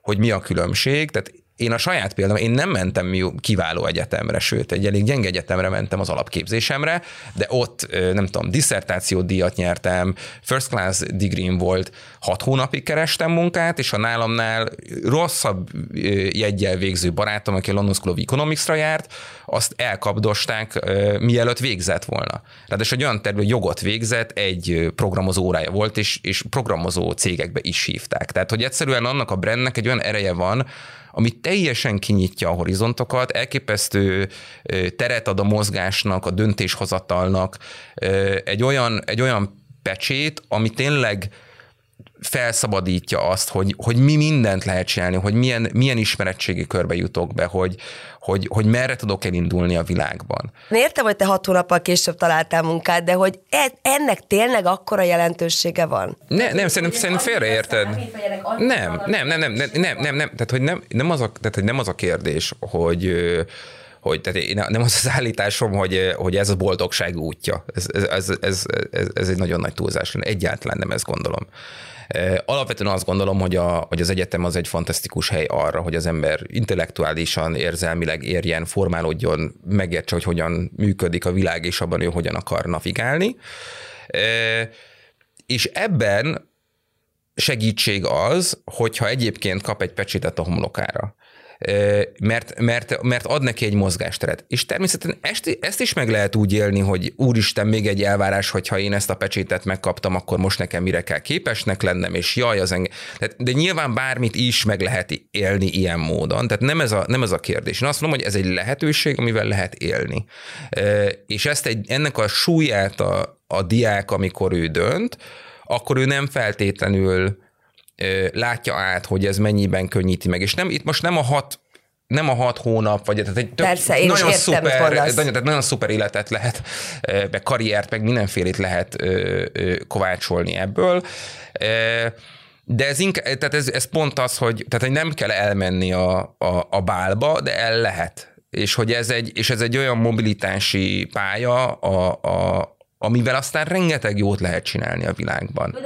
hogy mi a különbség, tehát én a saját példám, én nem mentem kiváló egyetemre, sőt, egy elég gyenge egyetemre mentem az alapképzésemre, de ott, nem tudom, diszertáció díjat nyertem, first class degree volt, hat hónapig kerestem munkát, és a nálamnál rosszabb jegyel végző barátom, aki a London School of Economics-ra járt, azt elkapdosták, mielőtt végzett volna. Ráadásul egy olyan terület, jogot végzett, egy programozó órája volt, és, és programozó cégekbe is hívták. Tehát, hogy egyszerűen annak a brandnek egy olyan ereje van, ami teljesen kinyitja a horizontokat, elképesztő teret ad a mozgásnak, a döntéshozatalnak, egy olyan, egy olyan pecsét, ami tényleg felszabadítja azt, hogy, hogy mi mindent lehet csinálni, hogy milyen, milyen ismeretségi körbe jutok be, hogy, hogy, hogy merre tudok elindulni a világban. Értem, hogy te hat hónappal később találtál munkát, de hogy e, ennek tényleg akkora jelentősége van? Ne, nem, szerintem, szerintem félreérted. Nem, nem, nem, nem, nem, nem, nem, nem, tehát hogy nem, nem, az a, tehát, hogy nem az a kérdés, hogy hogy tehát én, nem az az állításom, hogy, hogy ez a boldogság útja. Ez, ez, ez, ez, ez, ez egy nagyon nagy túlzás. Egyáltalán nem ezt gondolom. Alapvetően azt gondolom, hogy, a, hogy az egyetem az egy fantasztikus hely arra, hogy az ember intellektuálisan, érzelmileg érjen, formálódjon, megértse, hogy hogyan működik a világ, és abban ő hogyan akar navigálni. És ebben segítség az, hogyha egyébként kap egy pecsétet a homlokára. Mert, mert, mert ad neki egy mozgásteret. És természetesen ezt, ezt is meg lehet úgy élni, hogy úristen, még egy elvárás, hogyha én ezt a pecsétet megkaptam, akkor most nekem mire kell képesnek lennem, és jaj, az engem. De nyilván bármit is meg lehet élni ilyen módon. Tehát nem ez a, nem ez a kérdés. Én azt mondom, hogy ez egy lehetőség, amivel lehet élni. És ezt egy, ennek a súlyát a, a diák, amikor ő dönt, akkor ő nem feltétlenül látja át, hogy ez mennyiben könnyíti meg. És nem, itt most nem a hat nem a hat hónap, vagy tehát egy tök, Persze, én nagyon, értem, szuper, nagyon, tehát nagyon szuper életet lehet, meg karriert, meg mindenfélét lehet kovácsolni ebből. De ez, inkább, tehát ez, ez pont az, hogy, tehát, nem kell elmenni a, a, a bálba, de el lehet. És hogy ez egy, és ez egy olyan mobilitási pálya a, a, amivel aztán rengeteg jót lehet csinálni a világban.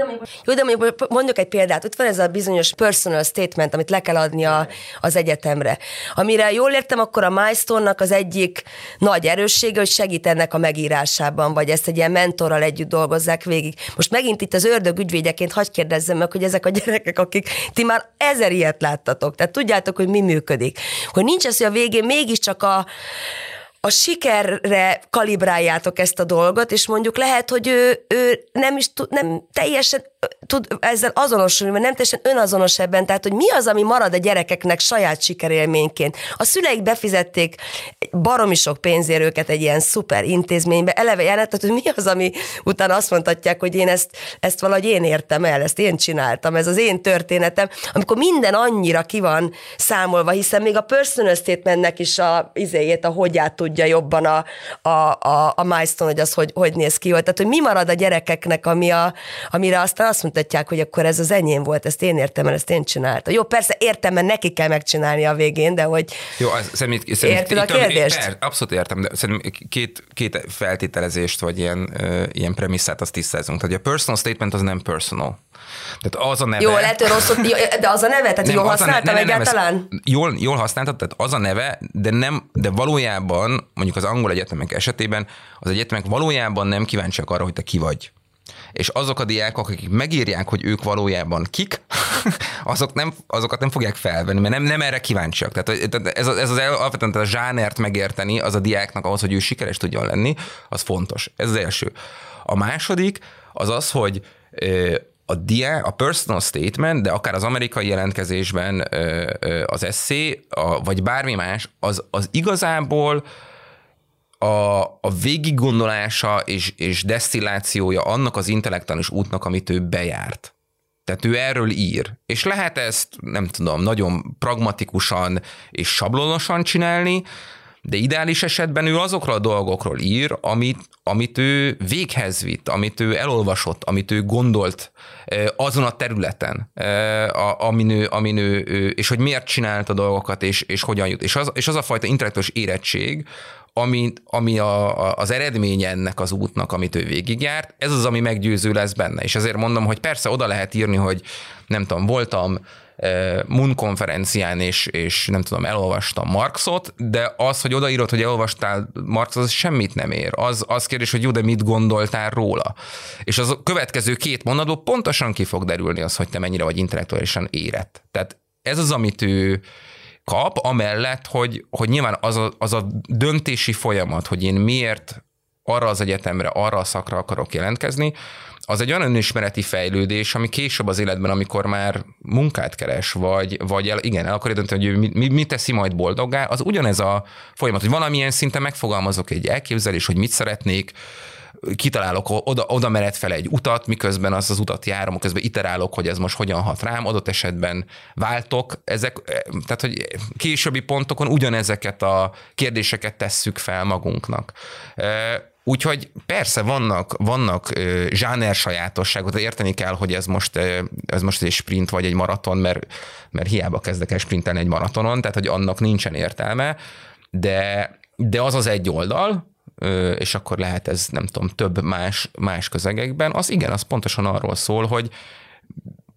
Jó, de mondjuk mondjuk egy példát. Ott van ez a bizonyos personal statement, amit le kell adni a, az egyetemre. Amire jól értem, akkor a milestone-nak az egyik nagy erőssége, hogy segít ennek a megírásában, vagy ezt egy ilyen mentorral együtt dolgozzák végig. Most megint itt az ördög ügyvédjeként hagyj kérdezzem meg, hogy ezek a gyerekek, akik ti már ezer ilyet láttatok, tehát tudjátok, hogy mi működik. Hogy nincs ez, hogy a végén mégiscsak a a sikerre kalibráljátok ezt a dolgot, és mondjuk lehet, hogy ő, ő nem is tud, nem teljesen tud ezzel azonosulni, mert nem teljesen önazonos ebben, tehát hogy mi az, ami marad a gyerekeknek saját sikerélményként. A szüleik befizették baromi sok pénzért őket egy ilyen szuper intézménybe, eleve tehát hogy mi az, ami utána azt mondhatják, hogy én ezt, ezt valahogy én értem el, ezt én csináltam, ez az én történetem, amikor minden annyira ki van számolva, hiszen még a personal statementnek is a izéjét, a hogyát tudja jobban a, a, a, a milestone, hogy az hogy, hogy néz ki. Tehát, hogy mi marad a gyerekeknek, ami a, amire aztán azt mutatják, hogy akkor ez az enyém volt, ezt én értem, mert ezt én csináltam. Jó, persze értem, mert neki kell megcsinálni a végén, de hogy Jó, az, szerint, szerint, Érted a kérdést? Per, abszolút értem, de szerintem két, két feltételezést, vagy ilyen, ilyen premisszát azt tisztázunk. Tehát a personal statement az nem personal. Tehát az a neve... Jó, lehet, hogy rosszul, de az a neve, tehát nem, jól használtam ne, ne, egyáltalán? Jól, jól használtad, tehát az a neve, de, nem, de valójában, mondjuk az angol egyetemek esetében, az egyetemek valójában nem kíváncsiak arra, hogy te ki vagy és azok a diákok, akik megírják, hogy ők valójában kik, azok nem, azokat nem fogják felvenni, mert nem, nem erre kíváncsiak. Tehát ez, ez az alapvetően a zsánert megérteni, az a diáknak ahhoz, hogy ő sikeres tudjon lenni, az fontos. Ez az első. A második az az, hogy a dia, a personal statement, de akár az amerikai jelentkezésben az eszé, vagy bármi más, az, az igazából a, a végiggondolása és, és desztillációja annak az intellektuális útnak, amit ő bejárt. Tehát ő erről ír. És lehet ezt, nem tudom, nagyon pragmatikusan és sablonosan csinálni, de ideális esetben ő azokról a dolgokról ír, amit, amit ő véghez vitt, amit ő elolvasott, amit ő gondolt azon a területen, amin ő, amin ő, és hogy miért csinált a dolgokat, és, és hogyan jut. És az, és az a fajta intellektuális érettség, ami, ami a, a, az eredménye ennek az útnak, amit ő végigjárt, ez az, ami meggyőző lesz benne. És azért mondom, hogy persze oda lehet írni, hogy nem tudom, voltam eh, Moon konferencián, és, és nem tudom, elolvastam Marxot, de az, hogy odaírod, hogy elolvastál Marxot, az semmit nem ér. Az, az kérdés, hogy jó, de mit gondoltál róla? És az a következő két mondatból pontosan ki fog derülni az, hogy te mennyire vagy intellektuálisan érett. Tehát ez az, amit ő, kap, amellett, hogy, hogy nyilván az a, az a döntési folyamat, hogy én miért arra az egyetemre, arra a szakra akarok jelentkezni, az egy olyan önismereti fejlődés, ami később az életben, amikor már munkát keres, vagy, vagy el, igen, el akarja dönteni, hogy mi, mi, mi teszi majd boldoggá, az ugyanez a folyamat, hogy valamilyen szinten megfogalmazok egy elképzelés, hogy mit szeretnék, kitalálok, oda, oda mered fel egy utat, miközben az az utat járom, közben iterálok, hogy ez most hogyan hat rám, adott esetben váltok. Ezek, tehát, hogy későbbi pontokon ugyanezeket a kérdéseket tesszük fel magunknak. Úgyhogy persze vannak, vannak zsáner sajátosságok, de érteni kell, hogy ez most, ez most egy sprint vagy egy maraton, mert, mert hiába kezdek el sprintelni egy maratonon, tehát hogy annak nincsen értelme, de, de az az egy oldal, és akkor lehet ez, nem tudom, több más, más közegekben, az igen, az pontosan arról szól, hogy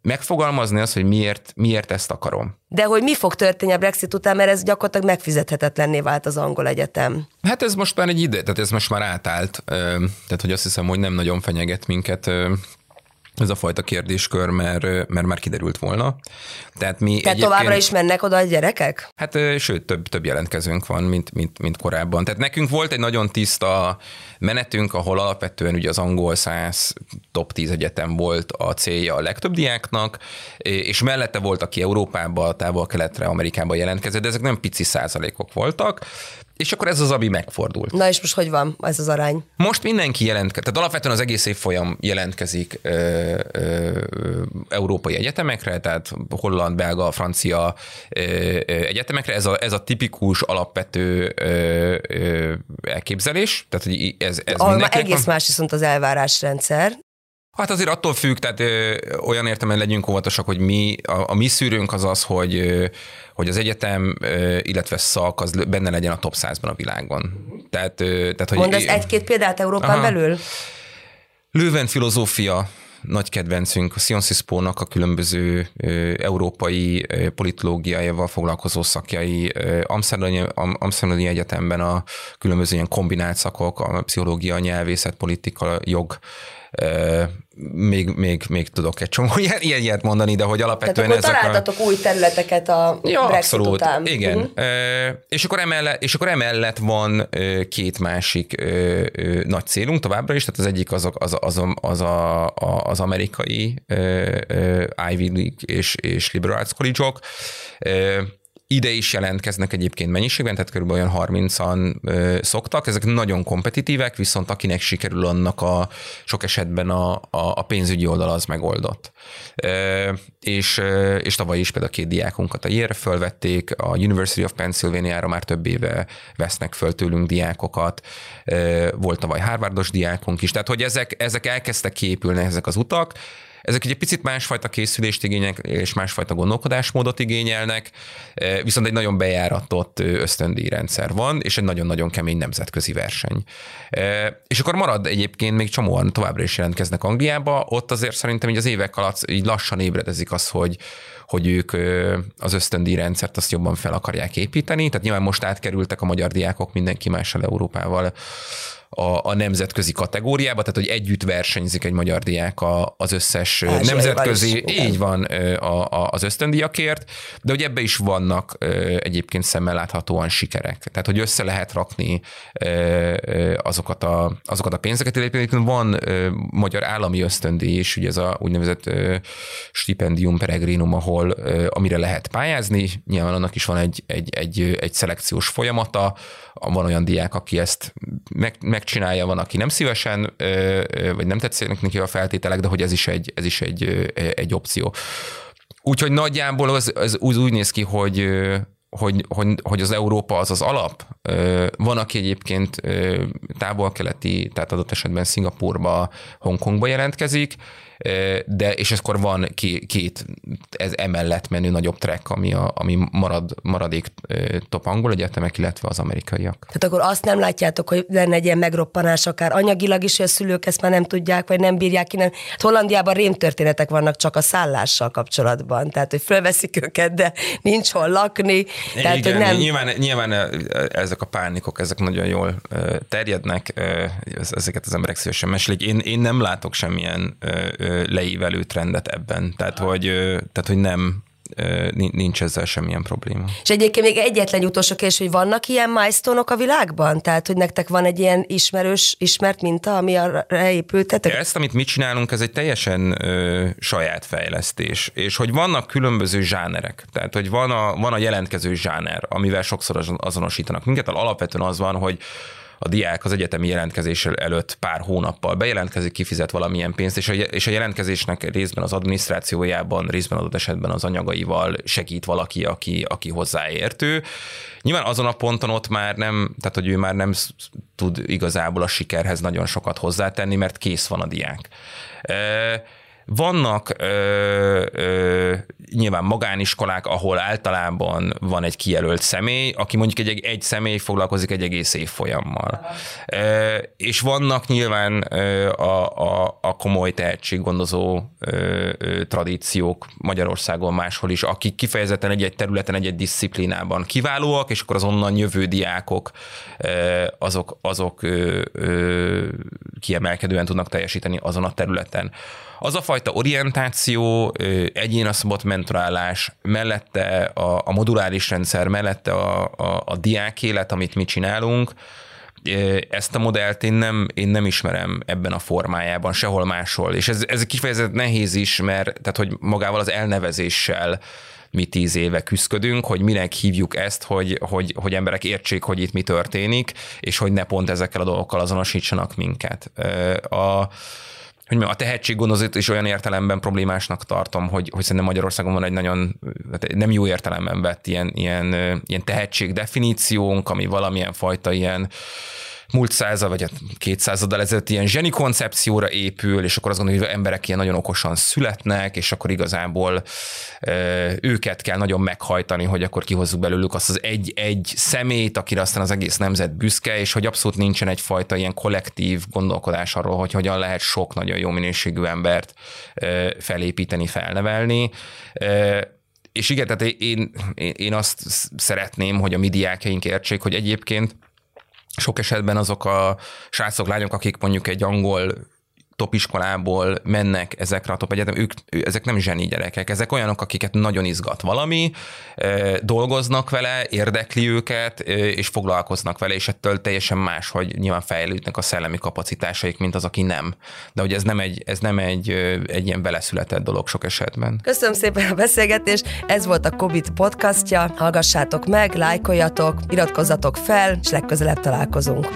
megfogalmazni azt, hogy miért, miért ezt akarom. De hogy mi fog történni a Brexit után, mert ez gyakorlatilag megfizethetetlenné vált az angol egyetem. Hát ez most már egy ide, tehát ez most már átállt, tehát hogy azt hiszem, hogy nem nagyon fenyeget minket ez a fajta kérdéskör, mert, mert már kiderült volna. Tehát mi Tehát továbbra is mennek oda a gyerekek? Hát sőt, több, több jelentkezőnk van, mint, mint, mint korábban. Tehát nekünk volt egy nagyon tiszta menetünk, ahol alapvetően ugye az angol száz top 10 egyetem volt a célja a legtöbb diáknak, és mellette volt, aki Európába, távol-keletre, Amerikába jelentkezett, de ezek nem pici százalékok voltak. És akkor ez az, ami megfordult. Na és most hogy van ez az arány? Most mindenki jelentkezik, tehát alapvetően az egész évfolyam jelentkezik ö, ö, európai egyetemekre, tehát holland, belga, francia ö, ö, egyetemekre. Ez a, ez a tipikus alapvető ö, ö, elképzelés. Tehát, hogy ez, ez a, egész van. más viszont az elvárásrendszer. Hát azért attól függ, tehát ö, olyan értelemben legyünk óvatosak, hogy mi, a, a mi szűrőnk az az, hogy ö, hogy az egyetem, illetve szak az benne legyen a top 100-ban a világon. Tehát, tehát, hogy Mondasz egy-két példát Európán aha. belül? Lőven filozófia, nagy kedvencünk, a Sciences Po-nak a különböző ö, európai ö, politológiájával foglalkozó szakjai, Amsterdami, Amsterdami Egyetemben a különböző ilyen kombinált szakok, a pszichológia, nyelvészet, politika, jog, még, még, még tudok egy csomó ilyen, ilyet mondani, de hogy alapvetően Tehát akkor ezek találtatok a... új területeket a ja, Brexit abszolút, után. igen. Uh-huh. És, akkor emellett, és akkor emellett van két másik nagy célunk továbbra is, tehát az egyik az, az, az, az, a, az amerikai Ivy League és, és Liberal Arts College-ok, ide is jelentkeznek egyébként mennyiségben, tehát körülbelül olyan 30-an ö, szoktak. Ezek nagyon kompetitívek, viszont akinek sikerül, annak a sok esetben a, a, a pénzügyi oldal az megoldott. E, és, és tavaly is például két diákunkat a IR fölvették, a University of Pennsylvania-ra már több éve vesznek föl tőlünk diákokat, e, volt tavaly Harvardos diákunk is, tehát hogy ezek, ezek elkezdtek kiépülni ezek az utak, ezek egy picit másfajta készülést igények, és másfajta gondolkodásmódot igényelnek, e, viszont egy nagyon bejáratott ösztöndíj rendszer van, és egy nagyon-nagyon kemény nemzetközi verseny. E, és akkor marad egyébként még csomóan továbbra is jelentkeznek Angliába, ott azért szerintem így az évek alatt így lassan ébredezik az, hogy, hogy ők az ösztöndíj rendszert azt jobban fel akarják építeni. Tehát nyilván most átkerültek a magyar diákok mindenki mással Európával a, a nemzetközi kategóriába, tehát hogy együtt versenyzik egy magyar diák a, az összes Ázsiai nemzetközi, is, így van a, a, az ösztöndiakért, de hogy ebbe is vannak egyébként szemmel láthatóan sikerek. Tehát, hogy össze lehet rakni azokat a, azokat a pénzeket, egyébként van magyar állami ösztöndíj is, ugye ez a úgynevezett stipendium peregrinum, ahol amire lehet pályázni, nyilván annak is van egy, egy, egy, egy szelekciós folyamata, van olyan diák, aki ezt meg, megcsinálja, van, aki nem szívesen, vagy nem tetszenek neki a feltételek, de hogy ez is egy, ez is egy, egy opció. Úgyhogy nagyjából az, az úgy, úgy néz ki, hogy, hogy, hogy, hogy az Európa az az alap. Van, aki egyébként távol-keleti, tehát adott esetben Szingapurba, Hongkongba jelentkezik, de és akkor van két ez emellett menő nagyobb track, ami, a, ami marad, maradék top angol egyetemek, illetve az amerikaiak. Tehát akkor azt nem látjátok, hogy lenne egy ilyen megroppanás akár anyagilag is, hogy a szülők ezt már nem tudják, vagy nem bírják ki. Nem. Hát Hollandiában rémtörténetek vannak csak a szállással kapcsolatban, tehát hogy fölveszik őket, de nincs hol lakni. Tehát, Igen, hogy nem... nyilván, nyilván ezek a pánikok, ezek nagyon jól terjednek, ezeket az emberek szívesen mesélik. Én, én nem látok semmilyen leívelő trendet ebben. Tehát, hogy, tehát, hogy nem, nincs ezzel semmilyen probléma. És egyébként még egyetlen utolsó kérdés, hogy vannak ilyen milestone a világban? Tehát, hogy nektek van egy ilyen ismerős, ismert minta, ami arra épültetek? Ezt, amit mi csinálunk, ez egy teljesen ö, saját fejlesztés, és hogy vannak különböző zsánerek. Tehát, hogy van a, van a jelentkező zsáner, amivel sokszor azonosítanak minket, alapvetően az van, hogy a diák az egyetemi jelentkezés előtt pár hónappal bejelentkezik, kifizet valamilyen pénzt, és a, és a jelentkezésnek részben az adminisztrációjában, részben adott esetben az anyagaival segít valaki, aki, aki hozzáértő. Nyilván azon a ponton ott már nem, tehát hogy ő már nem tud igazából a sikerhez nagyon sokat hozzátenni, mert kész van a diák. Vannak ö, ö, nyilván magániskolák, ahol általában van egy kijelölt személy, aki mondjuk egy, egy személy foglalkozik egy egész évfolyammal. Ö, és vannak nyilván ö, a, a, a komoly tehetséggondozó ö, ö, tradíciók Magyarországon máshol is, akik kifejezetten egy-egy területen, egy-egy disziplinában kiválóak, és akkor az onnan jövő diákok ö, azok, azok ö, ö, kiemelkedően tudnak teljesíteni azon a területen. Az a fajta orientáció, egyén a szabott mentorálás, mellette a, a moduláris rendszer, mellette a, a, a diák élet, amit mi csinálunk, ezt a modellt én nem, én nem ismerem ebben a formájában, sehol máshol. És ez, ez kifejezett nehéz is, mert tehát, hogy magával az elnevezéssel mi tíz éve küzdködünk, hogy minek hívjuk ezt, hogy, hogy, hogy emberek értsék, hogy itt mi történik, és hogy ne pont ezekkel a dolgokkal azonosítsanak minket. A, hogy a tehetséggondozat is olyan értelemben problémásnak tartom, hogy, hogy szerintem Magyarországon van egy nagyon hát nem jó értelemben vett ilyen, ilyen, ilyen tehetség definíciónk, ami valamilyen fajta ilyen múlt század, vagy hát két századdal ezelőtt ilyen zseni koncepcióra épül, és akkor azt gondolom, hogy emberek ilyen nagyon okosan születnek, és akkor igazából őket kell nagyon meghajtani, hogy akkor kihozzuk belőlük azt az egy-egy szemét, akire aztán az egész nemzet büszke, és hogy abszolút nincsen egyfajta ilyen kollektív gondolkodás arról, hogy hogyan lehet sok nagyon jó minőségű embert felépíteni, felnevelni. És igen, tehát én, én, én azt szeretném, hogy a mi diákjaink értsék, hogy egyébként sok esetben azok a srácok, lányok, akik mondjuk egy angol topiskolából mennek ezekre a top egyetem, ők, ezek nem zseni gyerekek, ezek olyanok, akiket nagyon izgat valami, dolgoznak vele, érdekli őket, és foglalkoznak vele, és ettől teljesen más, hogy nyilván fejlődnek a szellemi kapacitásaik, mint az, aki nem. De hogy ez nem egy, ez nem egy, egy ilyen beleszületett dolog sok esetben. Köszönöm szépen a beszélgetést, ez volt a COVID podcastja, hallgassátok meg, lájkoljatok, iratkozzatok fel, és legközelebb találkozunk.